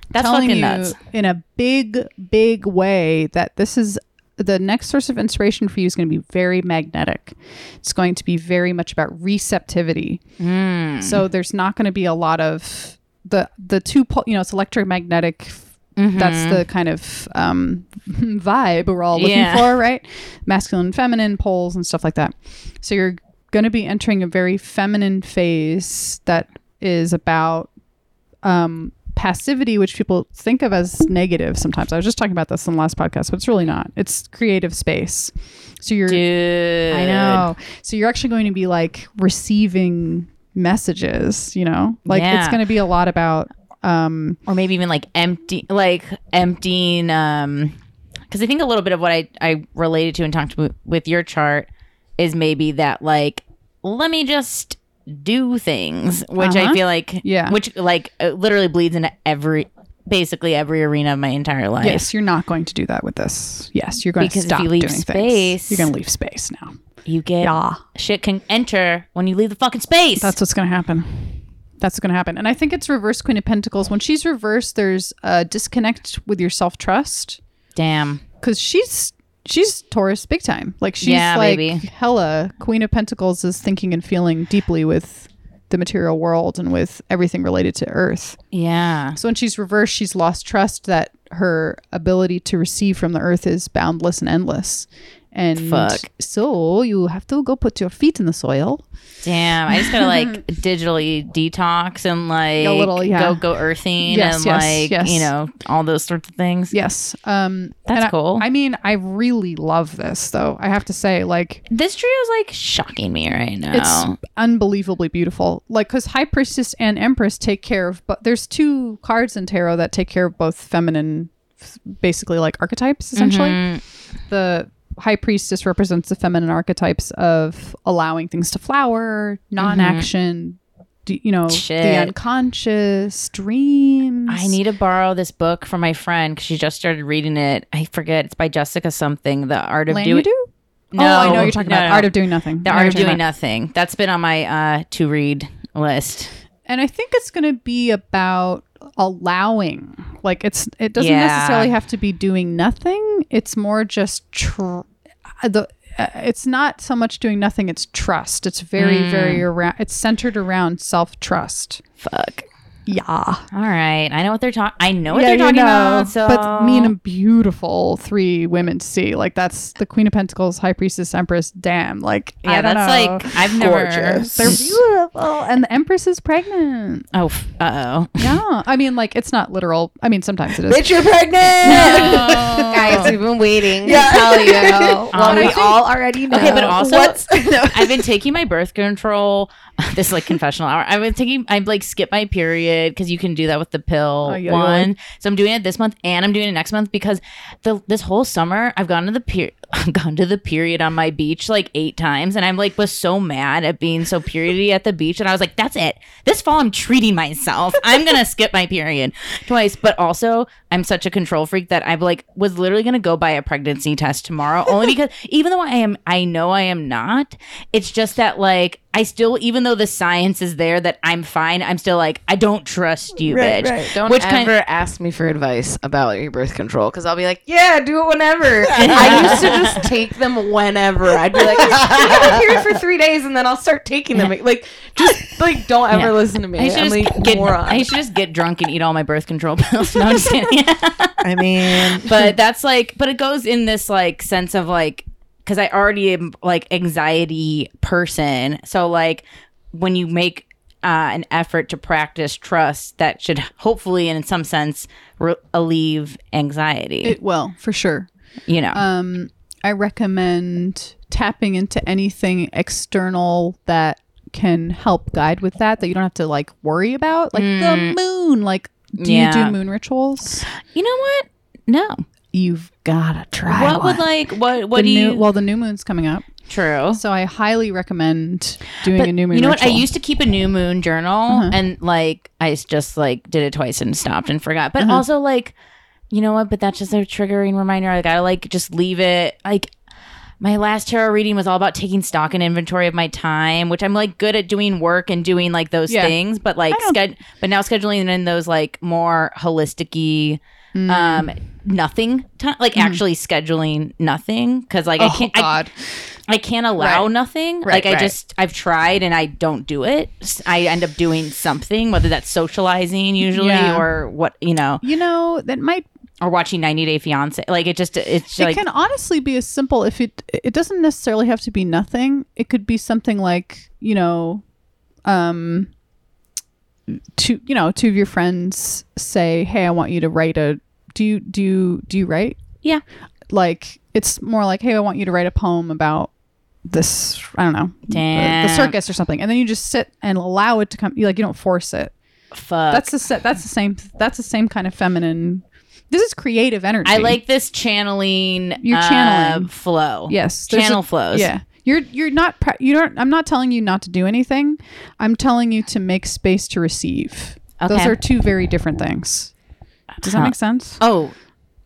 C: That's
A: telling
C: fucking
A: you
C: nuts.
A: in a big, big way that this is the next source of inspiration for you is going to be very magnetic. It's going to be very much about receptivity.
C: Mm.
A: So there's not going to be a lot of the the two pol- you know it's electromagnetic.
C: Mm-hmm.
A: That's the kind of um, vibe we're all looking
C: Yeah.
A: for, right? Masculine, and feminine poles and stuff like that. So you're going to be entering a very feminine phase that is about um, passivity, which people think of as negative sometimes. I was just talking about this in the last podcast, but it's really not. It's creative space. So you're
C: Dude.
A: I know. So you're actually going to be like receiving messages, you know? Like it's going to be a lot about um
C: Or maybe even like empty, like emptying. Um, because I think a little bit of what I I related to and talked to with your chart is maybe that like let me just do things, which I
A: Uh-huh.
C: feel like
A: Yeah.
C: which like uh, literally bleeds into every basically every arena of my entire life.
A: yes, you're not going to do that with this. Yes, you're going
C: Because
A: to
C: if
A: stop
C: you leave
A: doing
C: space-
A: things. You're going to leave space now.
C: You get
A: Yeah.
C: shit can enter when you leave the fucking space.
A: That's what's going to happen. That's going to happen. And I think it's reverse Queen of Pentacles. When she's reversed, there's a disconnect with your self-trust
C: damn.
A: cuz she's she's Taurus big time. Like she's
C: Yeah,
A: like
C: maybe.
A: hella Queen of Pentacles is thinking and feeling deeply with the material world and with everything related to earth.
C: Yeah.
A: So when she's reversed, she's lost trust that her ability to receive from the earth is boundless and endless. And
C: Fuck.
A: so you have to go put your feet in the soil.
C: Damn, I just gotta like digitally detox and like
A: A little, yeah.
C: go go earthing
A: Yes,
C: and
A: yes,
C: like
A: yes.
C: you know all those sorts of things.
A: Yes. Um
C: That's
A: and I-
C: cool.
A: I, mean, I really love this though. I have to say, like,
C: This trio is like shocking me right now.
A: it's unbelievably beautiful. Like, because High Priestess and Empress take care of, but there's two cards in tarot that take care of both feminine, basically like archetypes, essentially.
C: Mhm.
A: the high priestess represents the feminine archetypes of allowing things to flower, non-action, d- you know, the unconscious, dreams.
C: I need to borrow this book from my friend because she just started reading it. I forget it's by Jessica something. The Art of
A: Land
C: Doing.
A: do?
C: No,
A: oh, I know you're talking
C: no,
A: about
C: no.
A: art of doing nothing.
C: The Art of Doing
A: about-
C: Nothing. That's been on my uh to read list.
A: And I think it's going to be about allowing. Like it's it doesn't
C: Yeah.
A: necessarily have to be doing nothing. It's more just tr- uh, the uh, it's not so much doing nothing it's trust it's very
C: Mm.
A: very around it's centered around self-trust
C: Fuck.
A: Yeah
C: All right, I know what they're talking. I know what
A: Yeah,
C: they're
A: you
C: talking
A: know.
C: about. So,
A: But me and a beautiful three women to see. Like that's the Queen of Pentacles, High Priestess, Empress. Damn, like
C: yeah,
A: I don't
C: that's
A: know.
C: like I've never.
D: Gorgeous.
A: they're beautiful, and the Empress is pregnant.
C: Oh, uh oh.
A: Yeah, I mean, like it's not literal. I mean, sometimes it is.
D: Bitch, you're pregnant. No.
E: Guys, we've been waiting
D: Yeah.
E: to tell you. well,
C: Um,
E: we
C: I think-
E: all already know.
C: Okay, but also
D: What's
C: I've been taking my birth control. This is like confessional hour. I've been taking. I've like skipped my period because you can do that with the pill
A: Oh, yeah,
C: one. So I'm doing it this month and I'm doing it next month because the this whole summer I've gone to the period. I've gone to the period on my beach like eight times, and I'm like was so mad at being so periody at the beach, and I was like, that's it. This fall I'm treating myself. I'm gonna skip my period twice, but also I'm such a control freak that I like was literally gonna go buy a pregnancy test tomorrow, only because even though I am, I know I am not. It's just that like I still, even though the science is there that I'm fine, I'm still like I don't trust you,
D: Right,
C: bitch.
D: right.
E: Don't
C: Which
E: ever
C: kind-
E: ask me for advice about your birth control because I'll be like, yeah, do it whenever. I used to just take them whenever. I'd be like, I got a period for three days and then I'll start taking them. Like, just like, don't ever
C: Yeah.
E: listen to me.
C: I should
E: I'm
C: just
E: like,
C: get.
E: moron.
C: I should just get drunk and eat all my birth control pills. No, I'm just kidding.
D: I mean,
C: but that's like but it goes in this like sense of like because i already am like anxiety person so like when you make uh, an effort to practice trust that should hopefully and in some sense re- alleviate anxiety
A: It will for sure.
C: you know
A: Um, I recommend tapping into anything external that can help guide with that that you don't have to like worry about, like the moon. Like, do you
C: Mm.
A: Do moon rituals?
C: you know what no
A: You've gotta try.
C: what would like what what
A: the
C: do
A: new,
C: you
A: well, the new moon's coming up,
C: true
A: so I highly recommend doing
C: But
A: a new moon.
C: you know what? I used to keep a new moon journal,
A: Uh-huh.
C: and like I just like did it twice and stopped and forgot. But
A: Uh-huh.
C: also like, you know what? But that's just a triggering reminder. I gotta like just leave it. Like my last tarot reading was all about taking stock and inventory of my time, which I'm like good at doing work and doing like those
A: Yeah.
C: things. But like, sched- but now scheduling in those like more holistic
A: Mm.
C: um nothing time like actually scheduling nothing because like i
A: Oh
C: can't I,
A: God!
C: I can't allow
A: Right.
C: nothing.
A: Right,
C: like I
A: right.
C: just I've tried and I don't do it. I end up doing something, whether that's socializing usually
A: Yeah.
C: or what you know,
A: you know that might
C: or watching 90 Day Fiance. Like it just it's
A: it
C: like
A: can honestly be as simple if it it doesn't necessarily have to be nothing it could be something like you know um two you know two of your friends say hey i want you to write a do you do you do you write
C: Yeah.
A: like it's more like hey i want you to write a poem about this i don't know the- the, circus or something and then you just sit and allow it to come you like you don't force it
C: fuck.
A: that's the that's the same that's the same kind of feminine this is creative energy
C: I like this channeling.
A: You're
C: uh,
A: channeling.
C: flow.
A: Yes,
C: channel
A: a-
C: flows.
A: Yeah, you're you're not pra- you don't. I'm not telling you not to do anything. I'm telling you to make space to receive. Those are two very different things. Does that make sense?
C: Oh,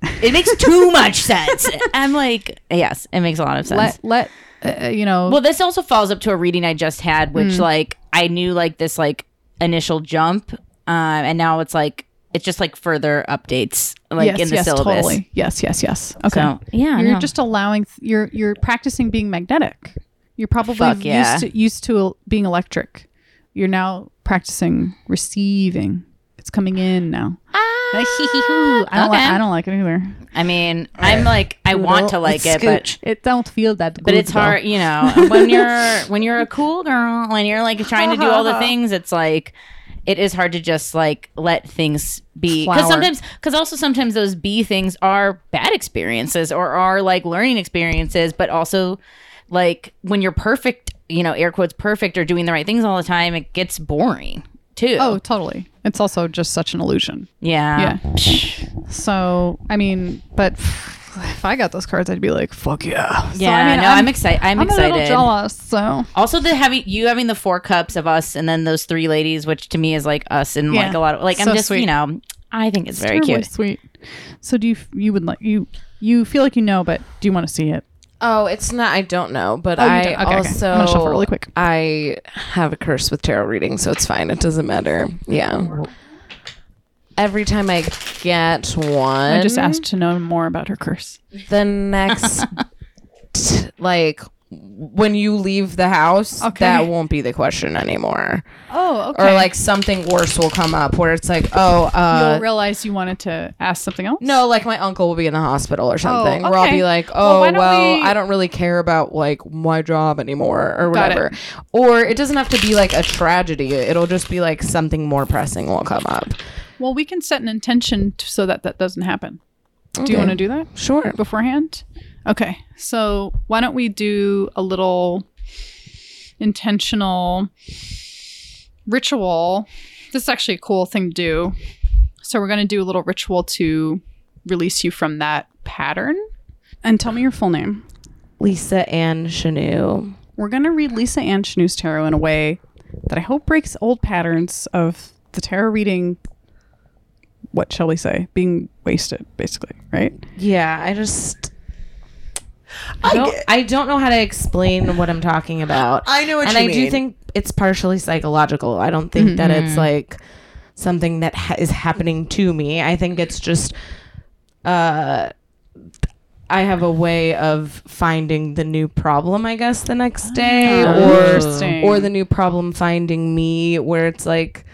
C: it makes too much sense. I'm like, yes, it makes a lot of sense.
A: Let let uh, you know.
C: Well, this also follows up to a reading I just had, which
A: Mm.
C: like I knew like this like initial jump, uh, and now it's like it's just like further updates like
A: yes,
C: in the
A: yes,
C: syllabus.
A: totally. Yes, yes, yes. Okay.
C: So yeah,
A: you're
C: no.
A: just allowing. You're you're practicing being magnetic. You're probably
C: Fuck yeah.
A: used to used to being electric. You're now practicing receiving. It's coming in now. I don't
C: Ah, Okay.
A: like. I don't like it either.
C: I mean, I'm like I want to like it, but
A: it don't feel that.
C: but it's hard, you know, when you're when you're a cool girl, when you're like trying to do all the things, it's like it is hard to just like let things be because sometimes because also sometimes those be things are bad experiences or are like learning experiences, but also like when you're perfect, you know, air quotes perfect or doing the right things all the time, it gets boring too.
A: Oh, totally. It's also just such an illusion.
C: Yeah.
A: yeah, So, I mean, but if I got those cards, I'd be like, "Fuck yeah!" So,
C: yeah.
A: I mean,
C: no, I'm, excited. I'm, excited.
A: I'm a
C: excited.
A: little jealous. So,
C: Also, the having you having the four cups of us, and then those three ladies, which to me is like us, and
A: Yeah.
C: like a lot of like I'm just
A: sweet.
C: you know, I think it's very cute.
A: sweet. So, do you you would like you you feel like you know, but do you want to see it?
E: Oh, it's not. I don't know, but
A: Oh,
E: I
A: don't. Okay, okay.
E: also
A: I'm gonna shuffle really quick.
E: I have a curse with tarot reading, so it's fine. It doesn't matter. Yeah. Every time I get one,
A: I just asked to know more about her curse.
E: the next, like when you leave the house,
A: Okay.
E: that won't be the question anymore.
A: Oh, okay.
E: Or like something worse will come up where it's like, oh, uh,
A: you'll realize you wanted to ask something else.
E: No, like my uncle will be in the hospital or something. Where I'll be like, oh,
A: why
E: well,
A: we-
E: I don't really care about like my job anymore or
A: Got it.
E: whatever. Or it doesn't have to be like a tragedy. It'll just be like something more pressing will come up.
A: Well, we can set an intention t- so that that doesn't happen. Do you
E: Okay.
A: want to do that?
E: Sure.
A: beforehand? Okay. So why don't we do a little intentional ritual? This is actually a cool thing to do. So we're going to do a little ritual to release you from that pattern. And tell me your full name.
E: Lisa Ann Chanoux.
A: We're going to read Lisa Ann Chanoux's tarot in a way that I hope breaks old patterns of the tarot reading. What shall we say? Being wasted, basically, right?
E: Yeah, I just I
D: I
E: don't,
D: get-
E: I don't know how to explain what I'm talking about.
D: I know what
E: and
D: you
E: I
D: mean.
E: And I do think it's partially psychological. I don't think that it's like something that ha- is happening to me. I think it's just uh I have a way of finding the new problem, I guess, the next day
A: Ah,
E: or or the new problem finding me where it's like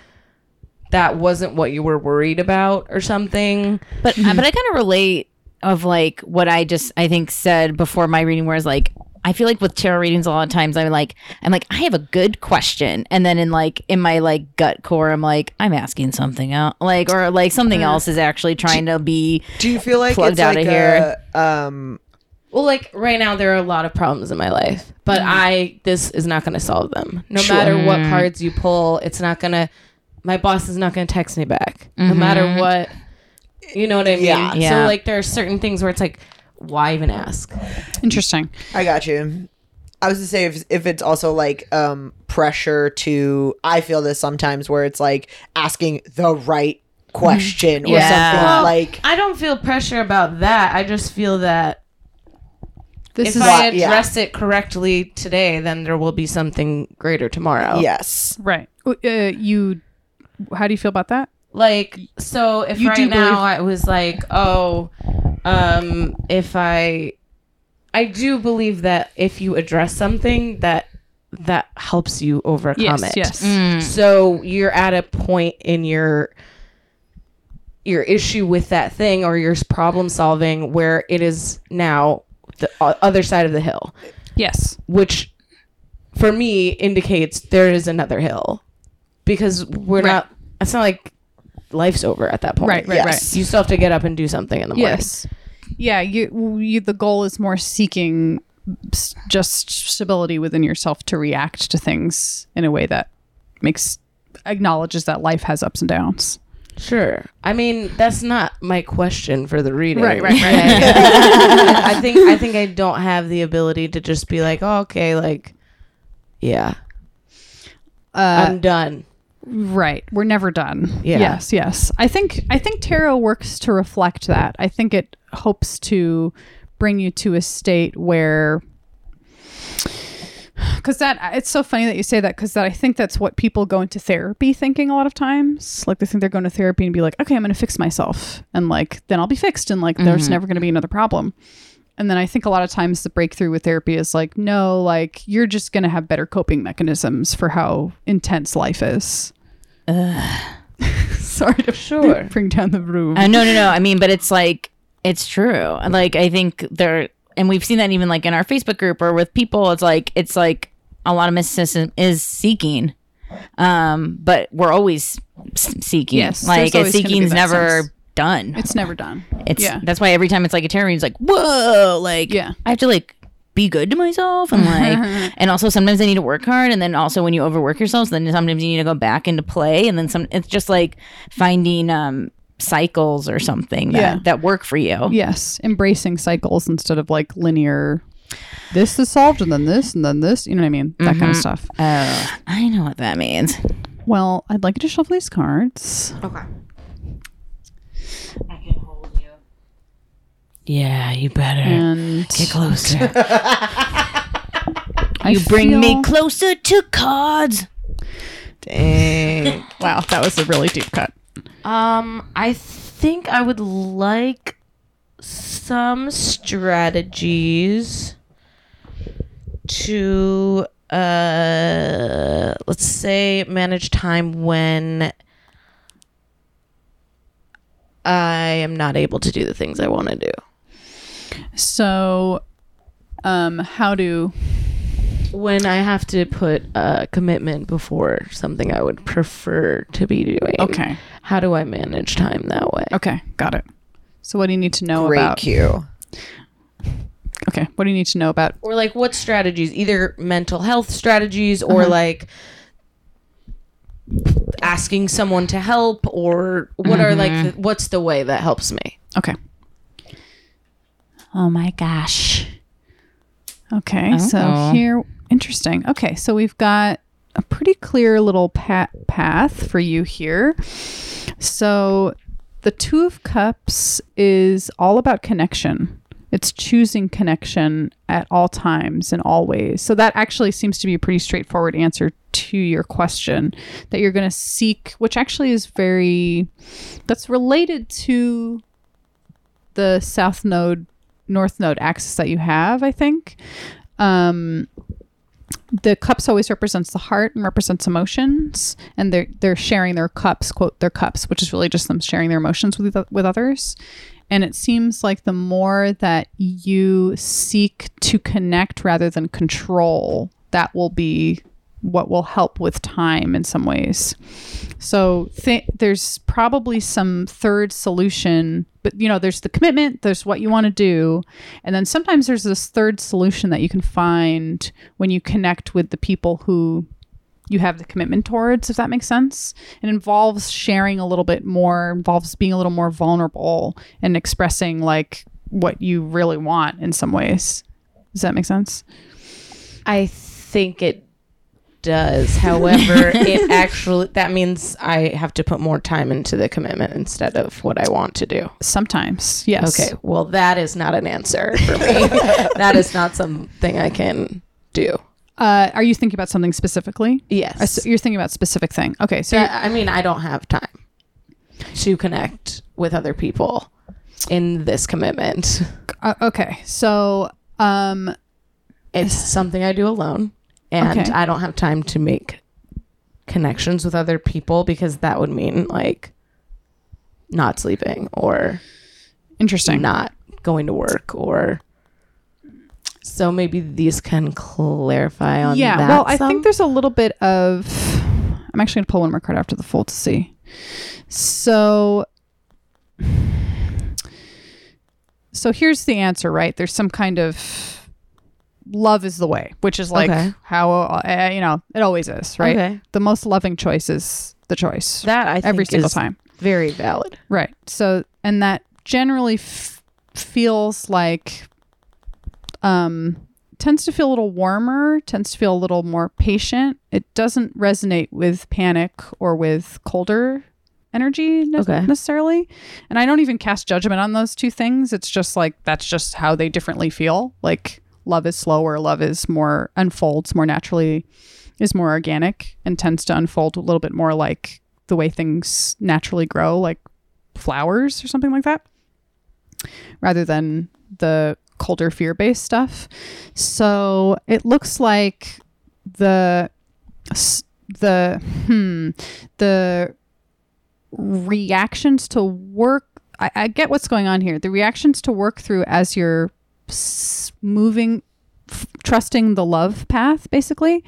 E: that wasn't what you were worried about or something.
C: But uh, but I kind of relate of like what I just I think said before my reading, where it's like I feel like with tarot readings, a lot of times I'm like, I'm like, I have a good question, and then in like in my like gut core, I'm like, I'm asking something out like or like something else is actually trying to be.
D: Do you feel like
C: Plugged
D: it's
C: outta
D: like
C: here.
D: a, um
E: Well, like right now, there are a lot of problems in my life, but I this is not going to solve them. No
D: Sure.
E: matter what cards you pull, it's not going to. My boss is not going to text me back. No matter what, you know what I mean.
D: Yeah.
C: Yeah.
E: So like, there are certain things where it's like, why even ask?
A: Interesting.
D: I got you. I was to say if if it's also like um pressure to I feel this sometimes where it's like asking the right question or
C: Yeah.
D: something
E: Well,
D: like
E: I don't feel pressure about that. I just feel that
A: This
E: if
A: is
E: I
D: What- yeah.
E: address it correctly today, then there will be something greater tomorrow.
D: yes.
A: right. Uh, you. How do you feel about that?
E: like so if
A: You
E: right
A: do
E: now
A: believe-
E: i was like oh um if i i do believe that if you address something that that helps you overcome
A: Yes.
E: it
A: Yes.
C: Mm.
E: so you're at a point in your your issue with that thing or your problem solving where it is now the other side of the hill
A: Yes.
E: which for me indicates there is another hill because we're
A: Right.
E: not it's not like life's over at that point
A: Right. Right.
D: Yes.
A: Right.
E: you still have to get up and do something in the morning
A: Yes. Yeah, you, you the goal is more seeking s- just stability within yourself to react to things in a way that makes acknowledges that life has ups and downs.
E: sure i mean that's not my question for the reading
A: Right, right, right.
E: I, I think i think i don't have the ability to just be like oh, okay like yeah
A: Uh,
E: i'm done
A: right. We're never done.
E: Yeah.
A: Yes, yes. I think I think tarot works to reflect that. I think it hopes to bring you to a state where because that it's so funny that you say that because that I think that's what people go into therapy thinking a lot of times. Like they think they're going to therapy and be like, okay, I'm going to fix myself, and like then I'll be fixed, and like there's mm-hmm. never going to be another problem. And then I think a lot of times the breakthrough with therapy is like, no, like you're just going to have better coping mechanisms for how intense life is. Sorry to
E: Sure.
A: bring down the room.
C: Uh, no, no, no. I mean, but it's like it's true. Like I think there, and we've seen that even like in our Facebook group or with people. It's like it's like a lot of mysticism is seeking, um, but we're always seeking.
A: Yes,
C: like seeking's never. Done.
A: it's never done.
C: It's
A: yeah.
C: that's why every time it's like a tarot reading, it's like whoa, like
A: Yeah.
C: I have to like be good to myself and like and also sometimes I need to work hard and then also when you overwork yourself then sometimes you need to go back into play and then some it's just like finding um cycles or something that,
A: Yeah.
C: that work for you.
A: Yes, embracing cycles instead of like linear. This is solved, and then this, and then this. You know what I mean? That kind of stuff.
C: Oh, I know what that means.
A: Well, I'd like you to shuffle these cards.
E: okay
C: Yeah, you better
A: And
C: get closer. You bring me closer to cards.
D: Dang.
A: Wow, that was a really deep cut.
E: Um, I think I would like some strategies to uh let's say manage time when I am not able to do the things I want to do.
A: So, um, how do
E: When I have to put a commitment before something I would prefer to be doing.
A: okay,
E: How do I manage time that way?
A: okay, got it. So, what do you need to know
D: Great
A: about?
D: cue.
A: Okay, what do you need to know about?
E: or like what strategies either mental health strategies or like asking someone to help or what are like mm-hmm. the, what's the way that helps me
A: Okay,
C: Oh my gosh.
A: okay. Oh.
C: So
A: here, interesting. Okay, so we've got a pretty clear little pa- path for you here. So the Two of Cups is all about connection. It's choosing connection at all times and always. So that actually seems to be a pretty straightforward answer to your question that you're going to seek, which actually is very, that's related to the South Node, North Node axis that you have, I think. Um, the cups always represents the heart and represents emotions and they're they're sharing their cups quote their cups which is really just them sharing their emotions with with others And it seems like the more that you seek to connect rather than control, that will be what will help with time in some ways. So th- there's probably some third solution, but you know, there's the commitment, there's what you want to do, and then sometimes there's this third solution that you can find when you connect with the people who you have the commitment towards, if that makes sense. It involves sharing a little bit more, involves being a little more vulnerable and expressing like what you really want in some ways. Does that make sense?
E: I think it does. However, it actually that means I have to put more time into the commitment instead of what I want to do.
A: Sometimes, yes.
E: Okay, well that is not an answer for me. that is not something I can do.
A: Uh, are you thinking about something specifically?
E: Yes.
A: You're thinking about specific thing. Okay, so
E: So I mean, I don't have time to connect with other people in this commitment.
A: uh, okay, so um,
E: It's something I do alone, and
A: Okay.
E: I don't have time to make connections with other people because that would mean like not sleeping or
A: interesting.
E: not going to work or. So maybe these can clarify on
A: yeah,
E: that.
A: well, I
E: some?
A: think there's a little bit of. I'm actually going to pull one more card after the full to see. So. So here's the answer, right? There's some kind of love is the way, which is like
E: Okay.
A: how uh, you know it always is, right?
E: Okay.
A: The most loving choice is the choice
E: that I think
A: every single
E: is
A: time.
E: very valid.
A: Right. So, and that generally f- feels like, um, tends to feel a little warmer, tends to feel a little more patient. It doesn't resonate with panic or with colder energy ne-
E: Okay.
A: necessarily. And I don't even cast judgment on those two things. It's just like, that's just how they differently feel. Like, love is slower, love is more, unfolds more naturally, is more organic, and tends to unfold a little bit more like the way things naturally grow, like flowers or something like that, rather than the colder fear based stuff. So it looks like the the hmm the reactions to work. I, I get what's going on here. The reactions to work through as you're moving, f- trusting the love path, basically.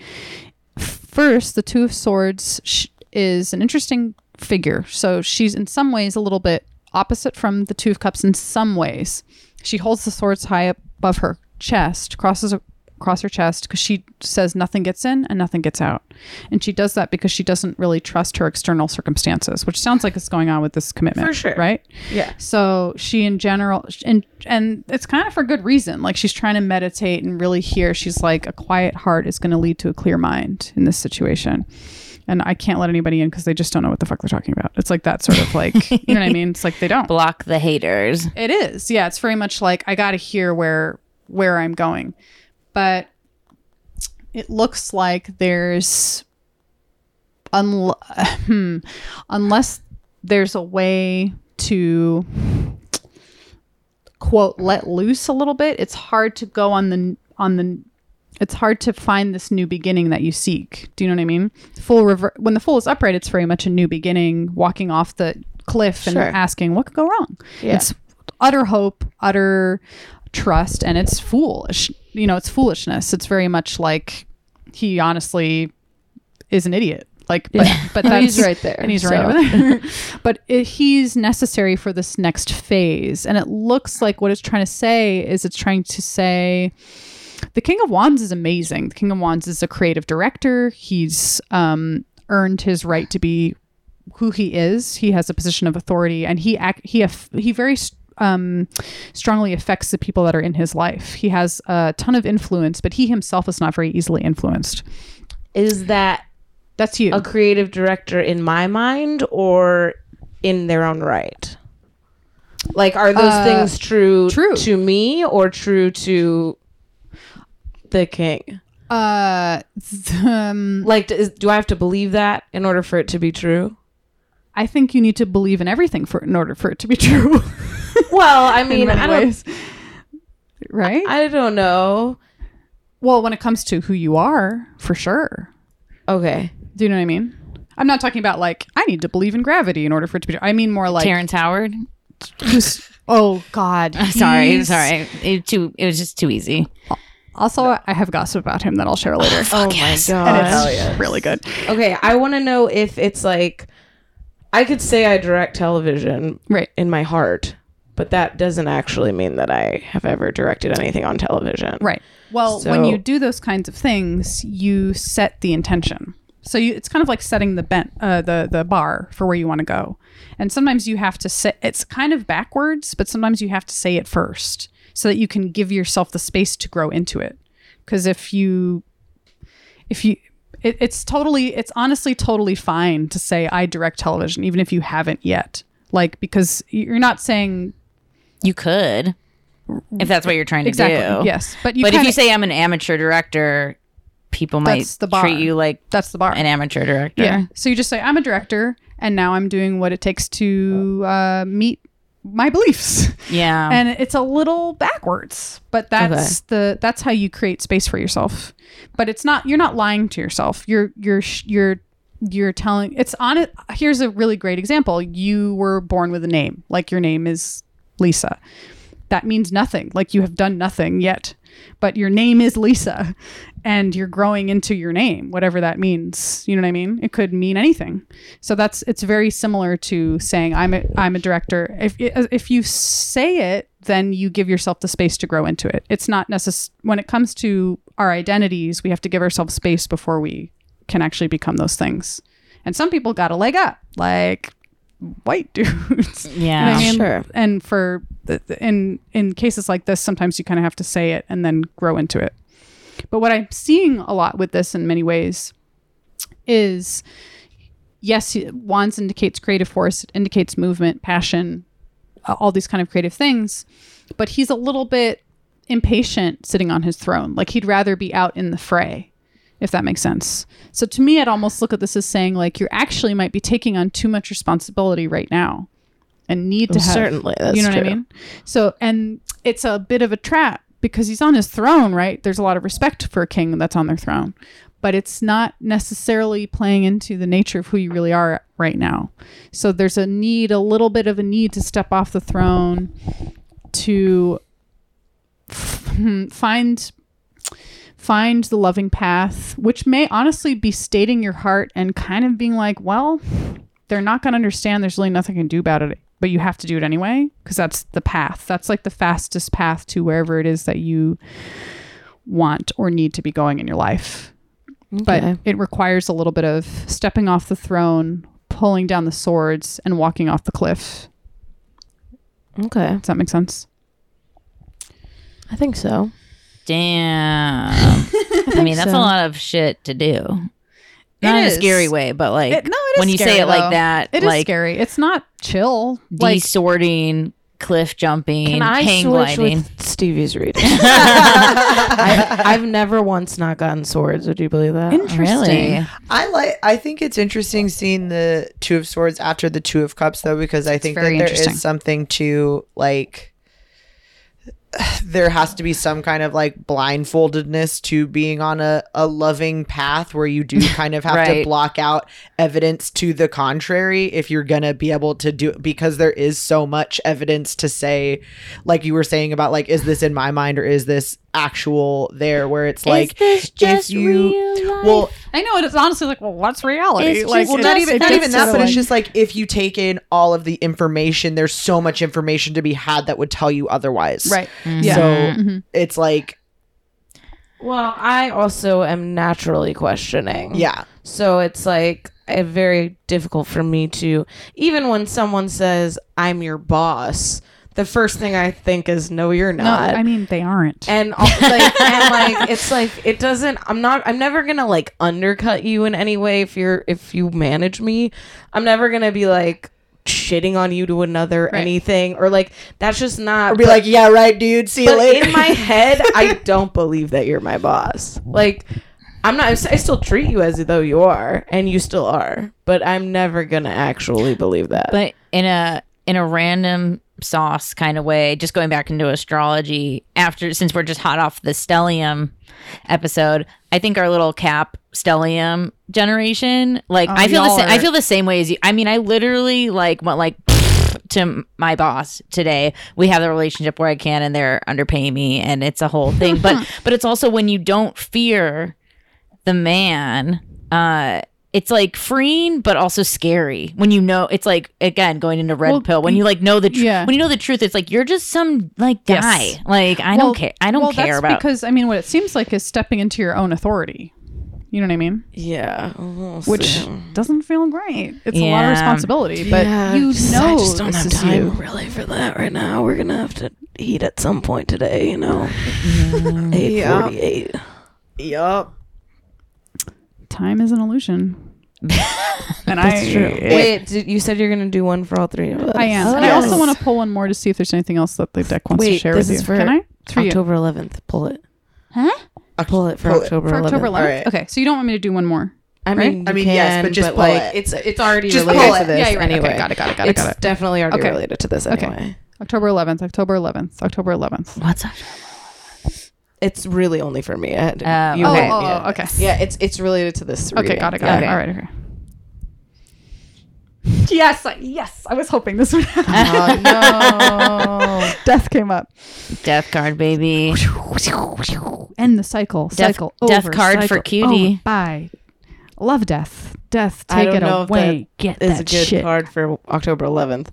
A: First, the Two of Swords sh- is an interesting figure. So she's in some ways a little bit opposite from the Two of Cups in some ways. She holds the swords high above her chest, crosses across her chest because she says nothing gets in and nothing gets out. And she does that because she doesn't really trust her external circumstances, which sounds like it's going on with this commitment.
E: For sure.
A: Right?
E: Yeah.
A: So she, in general, and and it's kind of for good reason. Like she's trying to meditate and really hear. She's like, a quiet heart is going to lead to a clear mind in this situation. And I can't let anybody in because they just don't know what the fuck they're talking about. It's like that sort of like, you know what I mean? It's like they don't.
C: Block the haters.
A: It is. Yeah, it's very much like I got to hear where where I'm going. But it looks like there's unl- hmm, unless there's a way to quote let loose a little bit, it's hard to go on the on the it's hard to find this new beginning that you seek. Do you know what I mean? Full rever- when the fool is upright, it's very much a new beginning, walking off the cliff and
E: Sure.
A: asking what could go wrong.
E: Yeah.
A: It's utter hope, utter trust, and it's foolish. You know, it's foolishness. It's very much like he honestly is an idiot. Like, but but that's
E: He's right there,
A: and he's
E: so.
A: right over there. but it, he's necessary for this next phase, and it looks like what it's trying to say is it's trying to say. The King of Wands is amazing. The King of Wands is a creative director. He's um, earned his right to be who he is. He has a position of authority, and he act, he aff- he very um, strongly affects the people that are in his life. He has a ton of influence, but he himself is not very easily influenced.
E: Is that
A: That's you.
E: a creative director in my mind or in their own right? Like, are those
A: Uh,
E: things true,
A: true.
E: to me or true to the king?
A: Uh, um,
E: Like, is, do I have to believe that in order for it to be true?
A: I think you need to believe in everything for in order for it to be true.
E: Well, I mean, I don't,
A: ways. right?
E: I don't know.
A: well, when it comes to who you are, for sure.
E: Okay.
A: Do you know what I mean? I'm not talking about like I need to believe in gravity in order for it to be. I mean more like
C: Terrence Howard.
A: who's Oh God.
C: sorry,
A: He's-
C: sorry. It too. It was just too easy.
A: Also, I have gossip about him that I'll share later.
E: Oh my
A: and
E: god.
A: it's really good.
E: Okay, I want to know if it's like I could say I direct television
A: Right.
E: in my heart, but that doesn't actually mean that I have ever directed anything on television.
A: Right. Well, when you do those kinds of things, you set the intention. So you, it's kind of like setting the bent, uh, the the bar for where you want to go. And sometimes you have to say it's kind of backwards, but sometimes you have to say it first so that you can give yourself the space to grow into it. Because if you, if you, it, it's totally, it's honestly totally fine to say I direct television, even if you haven't yet. Like because you're not saying
C: You could, if that's what you're trying to
A: exactly
C: do.
A: yes, but you
C: but if
A: kinda-
C: you say I'm an amateur director, people might
A: That's the bar.
C: treat you like
A: that's the bar.
C: an amateur director.
A: Yeah. So you just say, I'm a director, and now I'm doing what it takes to uh, meet my beliefs.
C: Yeah.
A: and it's a little backwards, but that's the that's how you create space for yourself. But it's not you're not lying to yourself. You're you're you're you're telling it's on it. Here's a really great example. You were born with a name, like your name is Lisa. That means nothing. Like you have done nothing yet, but your name is Lisa, and you're growing into your name, whatever that means. You know what I mean? It could mean anything. So that's it's very similar to saying I'm a I'm a director. If if you say it, then you give yourself the space to grow into it. It's not necess- when it comes to our identities, we have to give ourselves space before we can actually become those things. And some people got a leg up, like white dudes. You know
C: yeah.
A: I mean?
E: Sure.
A: And for the, the- in in cases like this, sometimes you kind of have to say it and then grow into it. But what I'm seeing a lot with this in many ways is yes, wands indicates creative force, it indicates movement, passion, all these kind of creative things. But he's a little bit impatient sitting on his throne. Like he'd rather be out in the fray, if that makes sense. So to me, I'd almost look at this as saying like you actually might be taking on too much responsibility right now and need to
E: Well,
A: have
E: certainly,
A: you know what I mean? So and it's a bit of a trap because he's on his throne, right? There's a lot of respect for a king that's on their throne. But it's not necessarily playing into the nature of who you really are right now. So there's a need, a little bit of a need to step off the throne to find find the loving path, which may honestly be stating your heart and kind of being like, well, they're not going to understand. There's really nothing I can do about it, but you have to do it anyway because that's the path. That's like the fastest path to wherever it is that you want or need to be going in your life. But it requires a little bit of stepping off the throne, pulling down the swords, and walking off the cliff.
E: Okay.
A: Does that make sense?
E: I think so.
C: Damn. I mean, that's
E: so.
C: a lot of shit to do. Not in a
A: is.
C: scary way, but like
A: It- no, it is
C: when you
A: scary,
C: say it
A: though.
C: like that,
A: It is
C: like
A: scary. It's not chill. Like
C: desorting, cliff jumping,
E: Can I
C: hang
E: switch
C: gliding.
E: with Stevie's reading? I've, I've never once not gotten swords. Would you believe that?
A: interesting.
C: Really?
D: I like. I think it's interesting seeing the Two of Swords after the Two of Cups, though, because I think that
A: very
D: there
A: interesting.
D: is something to like. There has to be some kind of like blindfoldedness to being on a, a loving path where you do kind of have to block out evidence to the contrary if you're gonna be able to do it because there is so much evidence to say, like you were saying about like, is this in my mind or is this actual there where it's like
C: this
D: if
C: just
D: you
C: real life?
D: well
A: I know it is honestly like, well, what's reality?
C: It's
A: like,
C: just
D: well, not even not even that, but it's just like if you take in all of the information, there's so much information to be had that would tell you otherwise.
A: right.
C: Mhm.
A: Yeah.
D: So
A: Mhm.
D: it's like,
E: Well, I also am naturally questioning.
D: yeah,
E: So it's like a very difficult for me to even when someone says I'm your boss, the first thing I think is no you're
A: No,
E: not.
A: I mean they aren't.
E: and all- like and like it's like it doesn't i'm not i'm never gonna like undercut you in any way if you're if you manage me i'm never gonna be like shitting on you to another
A: Right.
E: anything or like that's just not
D: or be
E: but-
D: like, yeah, right, dude. See you
E: but
D: later.
E: in my head i don't believe that you're my boss like i'm not i still treat you as though you are and you still are but i'm never gonna actually believe that
C: but in a in a random sauce kind of way just going back into astrology after since we're just hot off the stellium episode i think our little cap stellium generation like
A: Oh,
C: i feel the
A: y'all
C: sa- i feel the same way as you i mean i literally like went like to my boss today. We have the relationship where I can and they're underpaying me and it's a whole thing. but but it's also when you don't fear the man, uh it's like freeing but also scary when you know it's like again going into red
A: Well,
C: pill when you like know the tr-
A: yeah.
C: when you know the truth it's like you're just some like
A: Yes.
C: guy like I
A: Well-
C: don't care I don't
A: well,
C: care
A: that's
C: about
A: because I mean, what it seems like is stepping into your own authority. You know what I mean?
E: Yeah. we'll
A: Which
E: see.
A: doesn't feel great. It's a lot of responsibility, but
E: Yeah,
A: you
E: just-
A: know
E: I just don't
A: this
E: have time
A: you.
E: really for that right now. We're gonna have to eat at some point today. You know, mm. eight forty-eight.
D: Yup.
A: Time is an illusion. and I,
E: That's true. Wait, did, you said you're gonna do one for all three of us.
A: I am, and I also want to pull one more to see if there's anything else that the deck wants to share
E: this
A: with
E: is
A: you.
E: for
A: Can I? It's for you.
E: October 11th. Pull it.
C: Huh?
E: Pull it for
D: Pull it.
E: October
A: For
E: 11th.
A: October 11th.
D: Alright.
A: Okay, so you don't want me to do one more?
E: I mean,
D: I
E: you
D: mean, yes, but just pull
E: like
D: it.
E: it's it's already
D: Just
E: related
D: pull
E: to this
A: Yeah, you're right. Okay,
E: anyway.
A: got it, got it, got it,
E: It's
A: got it.
E: definitely already
A: Okay.
E: related to this
A: Okay.
E: anyway.
A: October 11th. October 11th. October 11th.
C: what's up
E: It's really only for me. I had to,
C: Oh,
E: you
A: oh, oh, oh,
C: Okay.
E: had-
A: oh,
E: yeah.
A: oh, okay.
E: Yeah, it's it's related to this.
A: Okay,
E: reading.
A: got it, got
C: Okay.
A: it. All right, okay. Yes, I- yes. I was hoping this would happen.
E: Oh no!
A: Death came up.
C: death card baby
A: End the cycle.
C: Death-
A: cycle.
C: death
A: over,
C: card for
A: cycle.
C: cutie.
A: Oh, bye. Love death. Death.
E: I
A: Take
E: don't
A: it
E: know if
A: away. Get
E: It's
A: that
E: a good
A: shit.
E: card for October 11th.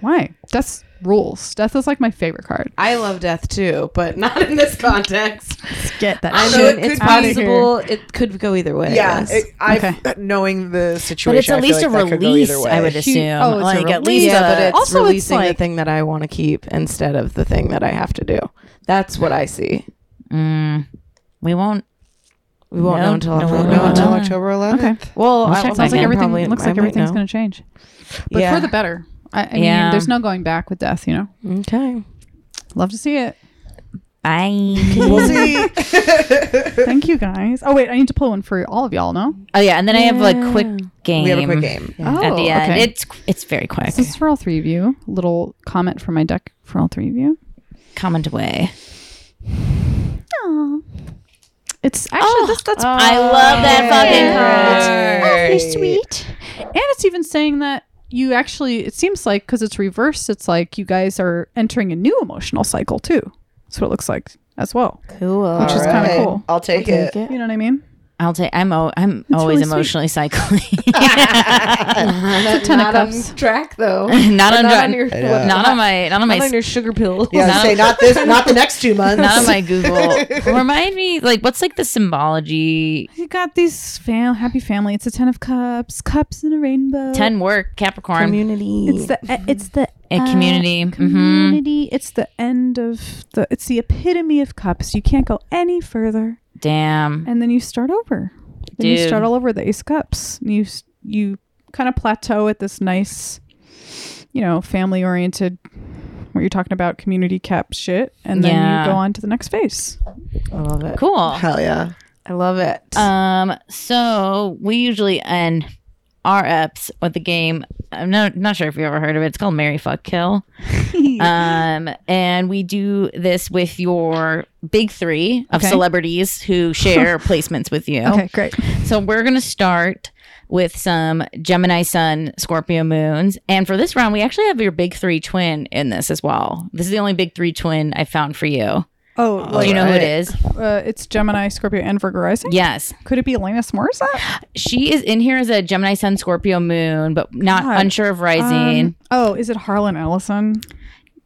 A: Why? Death rules. Death is like my favorite card.
E: I love death too, but not in this context.
A: Get that
E: I
D: So
E: mean,
D: it
E: it's possible. It could go either way. I
D: Yeah,
E: guess.
D: it, I've,
A: Okay.
D: knowing the situation,
C: but it's at
D: I
C: least
D: like
C: a
D: that
C: release. I would
A: She-
C: assume
A: oh, it's a
C: at
A: release.
C: least
E: yeah, but it's
A: Also, it's
E: releasing
A: like-
E: the thing that I want to keep instead of the thing that I have to do. That's what I see.
C: Mm, we won't
E: We won't
C: No,
E: know until
C: no,
E: October.
C: we
D: No, until. October 11th.
A: Okay.
E: Well,
C: We'll
E: I,
A: Sounds like everything
E: probably,
A: looks like everything's going to change. But
E: Yeah.
A: for the better. I, I
C: Yeah.
A: mean, there's no going back with death, you know?
E: Okay.
A: Love to see it.
C: bye
D: We'll see.
A: Thank you guys. Oh, wait. I need to pull one for all of y'all, no?
C: oh yeah and then I have a quick game
D: we have a quick game.
A: Oh,
C: at the oh, end
A: okay.
C: it's it's very quick
A: This is for all three of you. Little comment from my deck for all three of you.
C: comment away Oh.
A: It's actually oh, this. That's
C: I love that oh, fucking card
A: awfully sweet. And it's even saying that you actually. It seems like because it's reversed. It's like you guys are entering a new emotional cycle too. That's what it looks like as well.
E: Cool.
A: Which is kinda
D: Alright,
A: cool.
D: I'll take it.
A: You know what I mean?
C: I'll take I'm o- I'm
A: It's
C: always
A: really sweet.
C: emotionally cycling
E: Not,
A: ten of
E: not on
A: cups.
E: track though.
C: not on,
E: not
C: dr-
E: on your
D: Yeah.
C: not on my not on my
E: not on your sugar pill.
D: Yeah,
C: Not-
D: say not this, not the next two months.
C: not on my Google. Remind me, like, what's like the symbology?
A: You got these fam- happy family. It's a ten of cups, cups in a rainbow.
C: Ten work, Capricorn,
E: Community.
A: It's the uh, it's the
C: a
A: uh,
C: community.
A: community. It's the end of the. It's the epitome of cups. You can't go any further,
C: Damn.
A: and then you start over. Then you start all over the ace cups. And you you kind of plateau at this nice, you know, family oriented. Where you're talking about community cap shit, and then
C: Yeah.
A: you go on to the next phase.
E: I love it.
C: Cool.
D: Hell yeah.
E: I love it.
C: Um, so we usually end our eps with the game. I'm not not sure if you ever heard of it. It's called Marry Fuck Kill. um, and we do this with your big three of
A: Okay.
C: celebrities who share placements with you.
A: Okay, great.
C: So we're gonna start with some Gemini Sun, Scorpio Moons, and for this round, we actually have your big three twin in this as well. This is the only big three twin I found for you.
A: Oh,
C: Do you know who it is?
A: Uh, it's Gemini, Scorpio, and Virgo rising.
C: Yes,
A: Could it be Alanis Morissette?
C: she is in here as a Gemini Sun, Scorpio Moon, but not
A: God.
C: unsure of rising.
A: Um, oh, is it Harlan Ellison?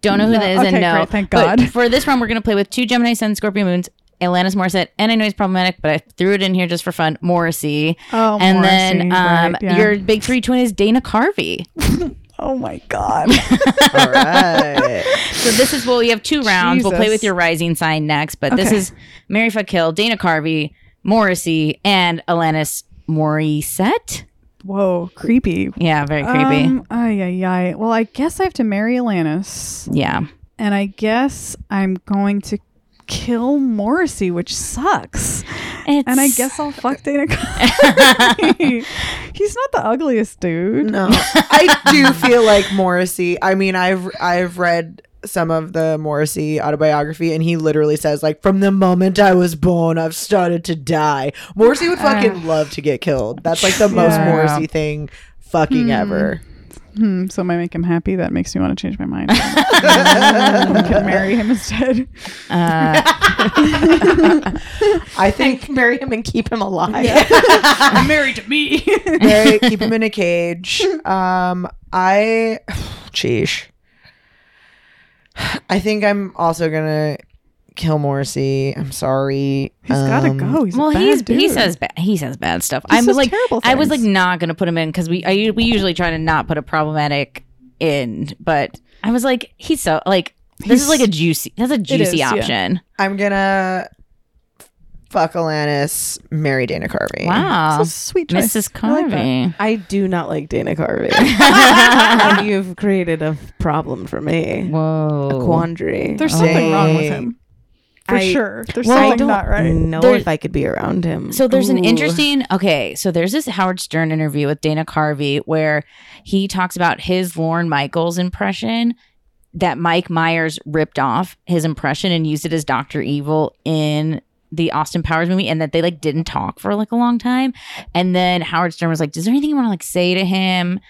C: Don't know who
A: no.
C: that is,
A: Okay,
C: and no.
A: great, thank
C: But
A: God.
C: for this round, we're gonna play with two Gemini Sun, Scorpio Moons. Alanis Morissette, and I know he's problematic, but I threw it in here just for fun. Morrissey,
A: Oh,
C: and then um,
A: right, yeah.
C: your big three twin is Dana Carvey.
A: Oh my God.
D: All right.
C: So this is well, we have two rounds. We'll play with your rising sign next, but this is Marry Fuck Hill, Dana Carvey, Morrissey, and Alanis Morissette.
A: Whoa, creepy.
C: Yeah, very creepy.
A: Um, ay, ay, ay. Well, I guess I have to marry Alanis,
C: yeah.
A: and I guess I'm going to kill Morrissey, which sucks.
C: It's,
A: And I guess I'll fuck Dana Carvey. He's not the ugliest dude.
D: No, I do feel like Morrissey. I mean, I've I've read some of the Morrissey autobiography, and he literally says like, "From the moment I was born, I've started to die." Morrissey would fucking love to get killed. That's like the most
A: Yeah.
D: Morrissey thing fucking hmm. ever.
A: Hmm, so I make him happy. That makes me want to change my mind. I can marry him instead.
C: Uh,
D: I think
E: marry him and keep him alive.
A: married to me.
D: Very, keep him in a cage. Um, I, sheesh. I think I'm also gonna kill Morrissey. I'm sorry.
A: He's gotta
D: Um,
A: go. He's a
C: well,
A: bad
C: he's he says ba- he says bad stuff.
A: He
C: I'm
A: says
C: like
A: terrible
C: I was like not gonna put him in because we I, we usually try to not put a problematic in, but I was like he's so like this
A: He's-
C: is like a juicy that's a juicy
A: is, yeah.
C: option.
D: I'm gonna fuck Alanis, marry Dana Carvey.
C: Wow,
A: It's a sweet choice.
C: Mrs.
A: I like.
C: Carvey.
E: I do not like Dana Carvey. and you've created a problem for me.
C: Whoa,
E: A quandary.
A: There's something wrong with him. For
E: I-
A: sure. There's
C: Well, I
E: don't
A: not right.
E: know
C: There-
E: if I could be around him.
C: So there's an interesting okay, so there's this Howard Stern interview with Dana Carvey where he talks about his Lorne Michaels impression that Mike Myers ripped off his impression and used it as Dr. Evil in the Austin Powers movie and that they like didn't talk for like a long time. And then Howard Stern was like, Is there anything you want to like say to him?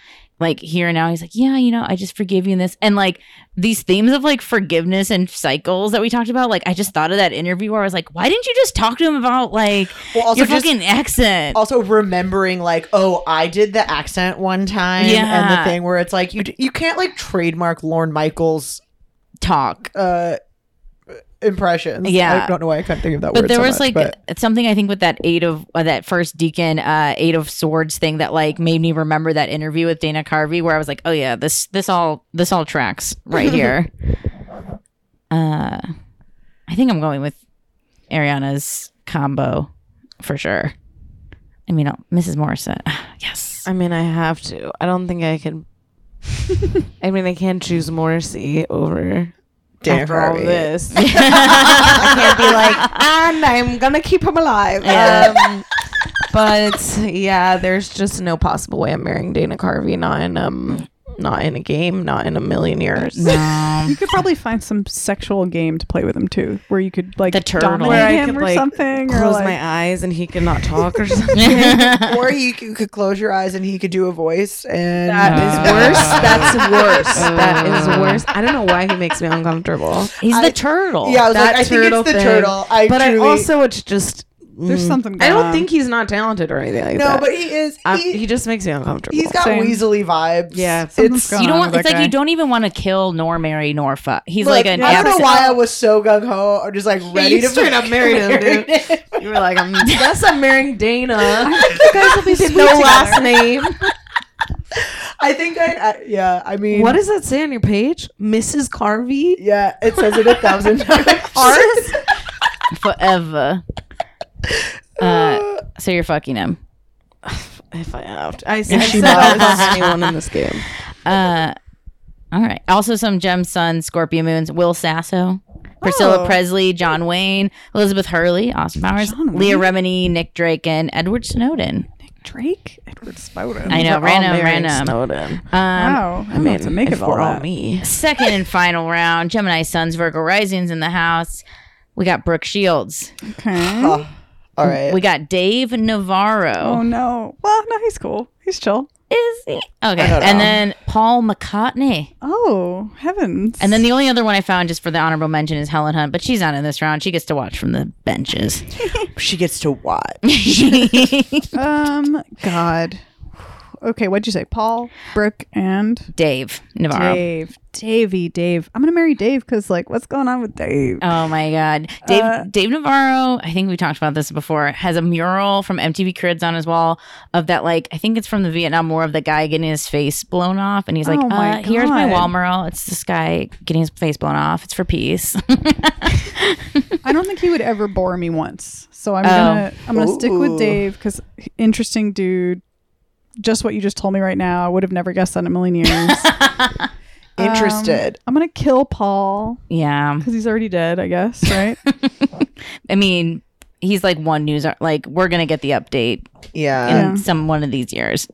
C: Like here and now, he's like, Yeah, you know, I just forgive you in this. And like these themes of like forgiveness and cycles that we talked about, like I just thought of that interview where I was like, Why didn't you just talk to him about like
D: Well, also
C: your
D: just
C: fucking accent?
D: also remembering like, oh, I did the accent one time,
C: yeah.
D: and the thing where it's like you you can't like trademark Lorne Michaels
C: talk.
D: uh impressions.
C: Yeah.
D: I don't know why I couldn't think of that
C: But
D: word.
C: there
D: so
C: was
D: much,
C: like
D: but-
C: something I think with that eight of uh, that first decan uh eight of swords thing that like made me remember that interview with Dana Carvey where I was like, oh yeah, this this all this all tracks right here. uh, I think I'm going with Ariana's combo for sure. I mean, Mrs. Morrison, yes.
E: I mean, I have to. I don't think I can. I mean, I can't choose Morrissey over
D: Dana
E: after all
D: Carvey.
E: this. I can't be like, and I'm gonna keep him alive. Um, but yeah, there's just no possible way I'm marrying Dana Carvey. Not in um, not in a game. Not in a million years.
C: No.
A: You could probably find some sexual game to play with him too, where you could like
C: The turtle.
A: dominate
E: Where I
A: him
E: could,
A: or
E: like,
A: something, or
E: Close
A: like,
E: my eyes and he cannot talk or something.
D: or you, c- you could close your eyes and he could do a voice and
E: That is worse. That's worse. That is
C: uh,
E: worse. I don't know why he makes me uncomfortable.
C: He's
D: I-
C: the turtle.
D: yeah, I was
E: That
D: like, I think it's the
E: thing.
D: turtle. I
E: but
D: truly,
E: I also it's just
A: There's
E: mm,
A: something
E: I don't
A: on.
E: think he's not talented or anything like
D: no,
E: that.
D: No, but he is. He,
E: he just makes me uncomfortable.
D: he's got
A: Same.
D: weaselly vibes.
E: Yeah,
D: it's.
A: going
C: You don't
A: on
C: want. It's
A: that
C: like you don't even want to kill nor marry nor fuck. He's
D: Look,
C: like an.
D: I don't know why I was so gung ho or just like ready
E: you
D: to
E: straight up married him, dude.
D: him.
E: you were like, I'm, guess I'm marrying Dana.
A: you guys will be
E: With
A: sweet
E: no
A: together.
E: last name.
D: I think I, I. Yeah, I mean,
E: What does that say on your page, Mrs. Carvey?
D: Yeah, it says it a thousand times.
E: Ours?
C: forever. Uh, so you're fucking him.
E: If I have to, I, I said
D: she
E: I'll anyone in this game.
C: Uh, all right. Also, some Gem Sun, Scorpio Moons, Will Sasso, Priscilla
A: Oh.
C: Presley, John Wayne, Elizabeth Hurley, Austin Powers,
A: John
C: Leah Remini, Nick Drake, and Edward Snowden.
A: Nick Drake, Edward Snowden.
C: I know,
E: We're all
C: random,
E: marrying
C: random.
E: Snowden.
C: Um,
A: Wow, I, don't know to make
E: if
A: of all
E: we're all
A: that.
E: me.
C: second and final round, Gemini Suns, Virgo Risings in the house. We got Brooke Shields.
A: Okay.
D: All right.
C: We got Dave Navarro.
A: Oh no. Well, no, he's cool. He's chill.
C: Is he? Okay. And
D: know.
C: then Paul McCartney.
A: Oh heavens.
C: And then the only other one I found just for the honorable mention is Helen Hunt, but she's not in this round. She gets to watch from the benches.
D: she gets to watch.
A: um, God. Okay, what'd you say? Paul, Brooke, and
C: Dave Navarro.
A: Dave. Davey, Dave. I'm gonna marry Dave because, like, what's going on with Dave?
C: Oh my God. Dave
A: Uh,
C: Dave Navarro, I think we talked about this before, has a mural from MTV Cribs on his wall of that, like, I think it's from the Vietnam War of the guy getting his face blown off. And he's like,
A: Oh my
C: uh, here's my wall mural. It's this guy getting his face blown off. It's for peace.
A: I don't think he would ever bore me once. So I'm
C: Oh.
A: gonna I'm gonna stick with Dave because interesting dude. Just what you just told me right now. I would have never guessed that in a million years.
D: Interested.
A: I'm gonna kill Paul
C: yeah.
A: because he's already dead. I guess, right?
C: I mean, he's like one news, ar- like, we're going to get the update
D: yeah.
C: in
A: Yeah.
C: some one of these years.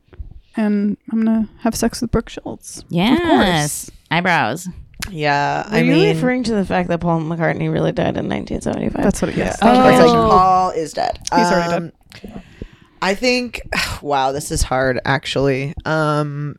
A: and I'm gonna have sex with Brooke Schultz. Yeah. Of course.
C: Yes. Eyebrows.
D: Yeah.
E: Are
D: I
E: you
D: mean,
E: referring to the fact that Paul McCartney really died in 1975?
A: That's what it
D: yeah.
A: is.
C: Oh.
D: It's like Paul is dead.
A: He's already
D: Um, I think. Wow, this is hard. Actually, um,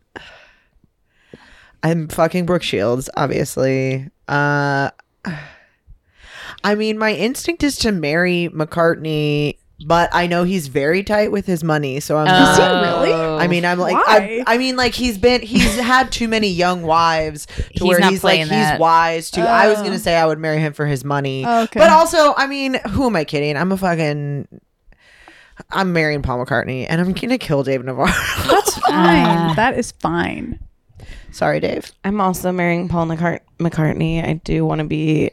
D: I'm fucking Brooke Shields, obviously. Uh, I mean, my instinct is to marry McCartney, but I know he's very tight with his money, so I'm.
A: Is he really?
D: I mean, I'm like,
A: Why?
D: I, I mean, like he's been, he's had too many young wives to
C: He's
D: where
C: not
D: he's like,
C: playing that.
D: he's wise to. I was
A: Oh.
D: gonna say I would marry him for his money,
A: Okay.
D: but also, I mean, who am I kidding? I'm a fucking. I'm marrying Paul McCartney, and I'm gonna kill Dave Navarro.
A: That's fine.
C: Ah.
A: that is fine.
D: Sorry, Dave.
E: I'm also marrying Paul McCart- McCartney. I do want to be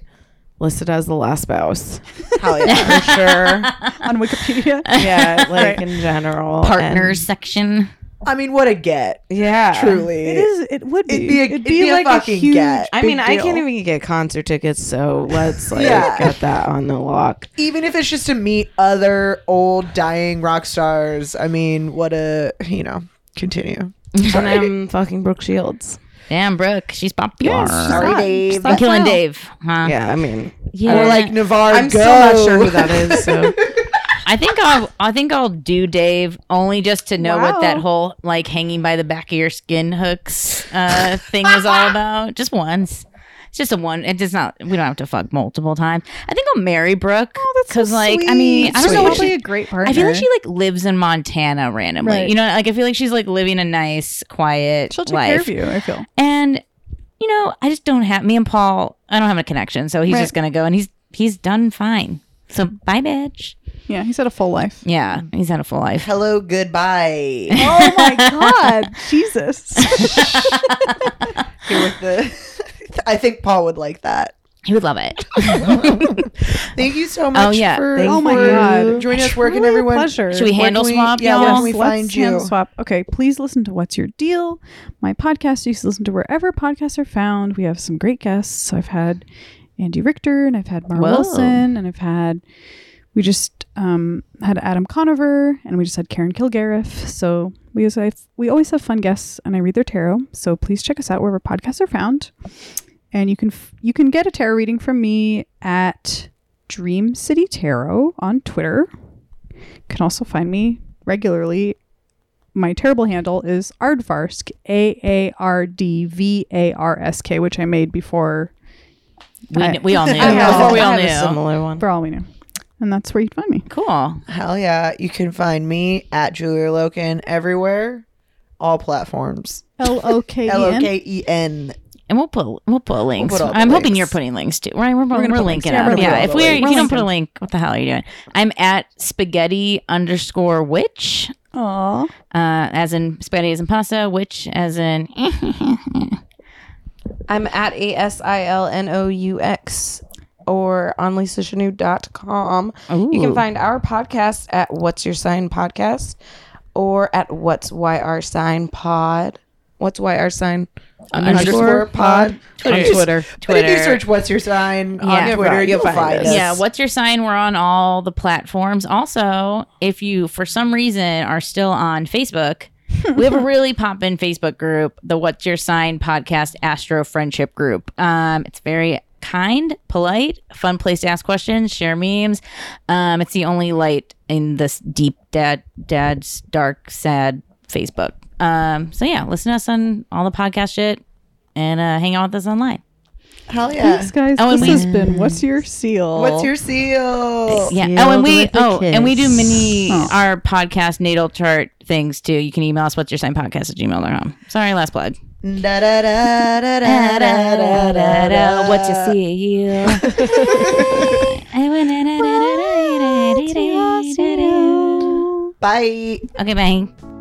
E: listed as the last spouse
D: Hell yeah.
E: for sure.
A: On Wikipedia.
E: yeah, like
A: Right.
E: in general.
C: Partners
E: And-
C: section.
D: I mean, what a get.
E: yeah,
D: Truly.
A: It is. It would be.
D: It'd be a-
A: It'd
D: it'd be a
A: like
D: fucking
A: huge.
D: get.
E: I
A: big
E: mean, I can't even get concert tickets, so let's like
D: Yeah.
E: get that on the lock.
D: Even if it's just to meet other old dying rock stars. I mean, what a, you know, continue.
E: And I'm fucking Brooke Shields.
C: Damn, Brooke, she's popular.
A: Yes, she's
D: Sorry,
A: hot.
D: Dave.
C: I'm killing. Dave. Huh?
E: Yeah, I mean,
C: Yeah.
D: Or like Navarre.
E: I'm
D: go.
E: still not sure who that is. So
C: I think I'll I think I'll do Dave only just to know what that whole like hanging by the back of your skin hooks uh thing is all about. Just once. It's just a one. It does not. We don't have to fuck multiple times. I think I'll marry Brooke.
A: Oh, that's so
C: because like I mean. I don't know what she.
A: a great partner.
C: I feel like she like lives in Montana randomly.
A: Right.
C: You know, like I feel like she's like living a nice, quiet
A: She'll take
C: life.
A: care of you. I feel.
C: And you know, I just don't have me and Paul. I don't have a connection, so he's
A: Right.
C: just gonna go, and he's he's done fine. So bye, bitch.
A: Yeah, he's had a full life.
C: Yeah, he's had a full life.
D: Hello, goodbye.
A: Oh my god, Jesus!
D: Here with the. I think Paul would like that.
C: He would love it.
D: Thank you so oh, much.
C: Oh, yeah.
D: For,
E: Thank
A: oh my
D: for
A: god,
D: joining us,
A: Truly
D: working
A: a
D: everyone.
A: Pleasure.
C: Should we
D: Where
C: handle
D: we-
C: swap,
D: yeah,
C: y'all?
D: where
A: Yes,
D: can we
A: let's
D: find you?
A: hand swap. Okay, please listen to What's Your Deal? My podcast you can listen to wherever podcasts are found. We have some great guests. I've had Andy Richter and I've had Mara
C: Whoa.
A: Wilson and I've had we just um, had Adam Conover and we just had Karen Kilgariff. So we always have, we always have fun guests and I read their tarot. So please check us out wherever podcasts are found. And you can f- you can get a tarot reading from me at Dream City Tarot on Twitter. You can also find me regularly. My terrible handle is Aardvarsk, A A R D V A R S K, which I made before
C: We,
A: I-
C: we all knew.
E: I have,
C: we all
E: have a
C: knew.
E: similar one.
A: for all we knew. And that's where you'd find me.
C: Cool.
D: Hell yeah. You can find me at Julia Loken everywhere, all platforms.
A: L O K
D: L O
A: E N.
D: K E N.
C: And we'll put we'll put links.
D: put all the
C: I'm hoping you're putting links too. Right? We're, we're, we're
A: put links.
C: linking
A: Yeah,
C: up. Yeah. If we if you don't put a link, what the hell are you doing? I'm at spaghetti underscore witch.
A: Aw.
C: Uh, as in spaghetti as in pasta, witch as in
E: I'm at A S I L N O U X or on lisachanoux.com. You can find our podcast at What's Your Sign Podcast or at What's YR Sign Pod. What's YR Sign?
D: Underscore pod.
C: Twitter.
D: If
C: Twitter.
D: But if you
C: Twitter.
D: search "What's your sign"
C: Yeah.
D: on Twitter,
E: find-
D: you'll
E: you'll
D: find,
E: find
D: us.
E: us.
C: Yeah, what's your sign? We're on all the platforms. Also, if you for some reason are still on Facebook, we have a really poppin' Facebook group, the What's Your Sign podcast Astro Friendship Group. Um, it's very kind, polite, fun place to ask questions, share memes. Um, it's the only light in this deep dad dad's dark sad Facebook. Um, so yeah, listen to us on all the podcast shit and uh, hang out with us online.
D: Hell yeah.
A: Thanks, guys.
C: Oh, and
A: this
C: we-
A: has been What's Your Seal?
D: What's your seal?
C: Yeah.
E: Sealed
C: Oh, and we
E: with a
C: oh, and we do
E: kiss.
C: mini
A: Oh.
C: our podcast natal chart things too. You can email us what's your sign podcast at gmail.com. Sorry, last plug.
D: Da, da, da, da, da, da, da, da.
C: What you see you.
D: Bye.
C: Okay, bye.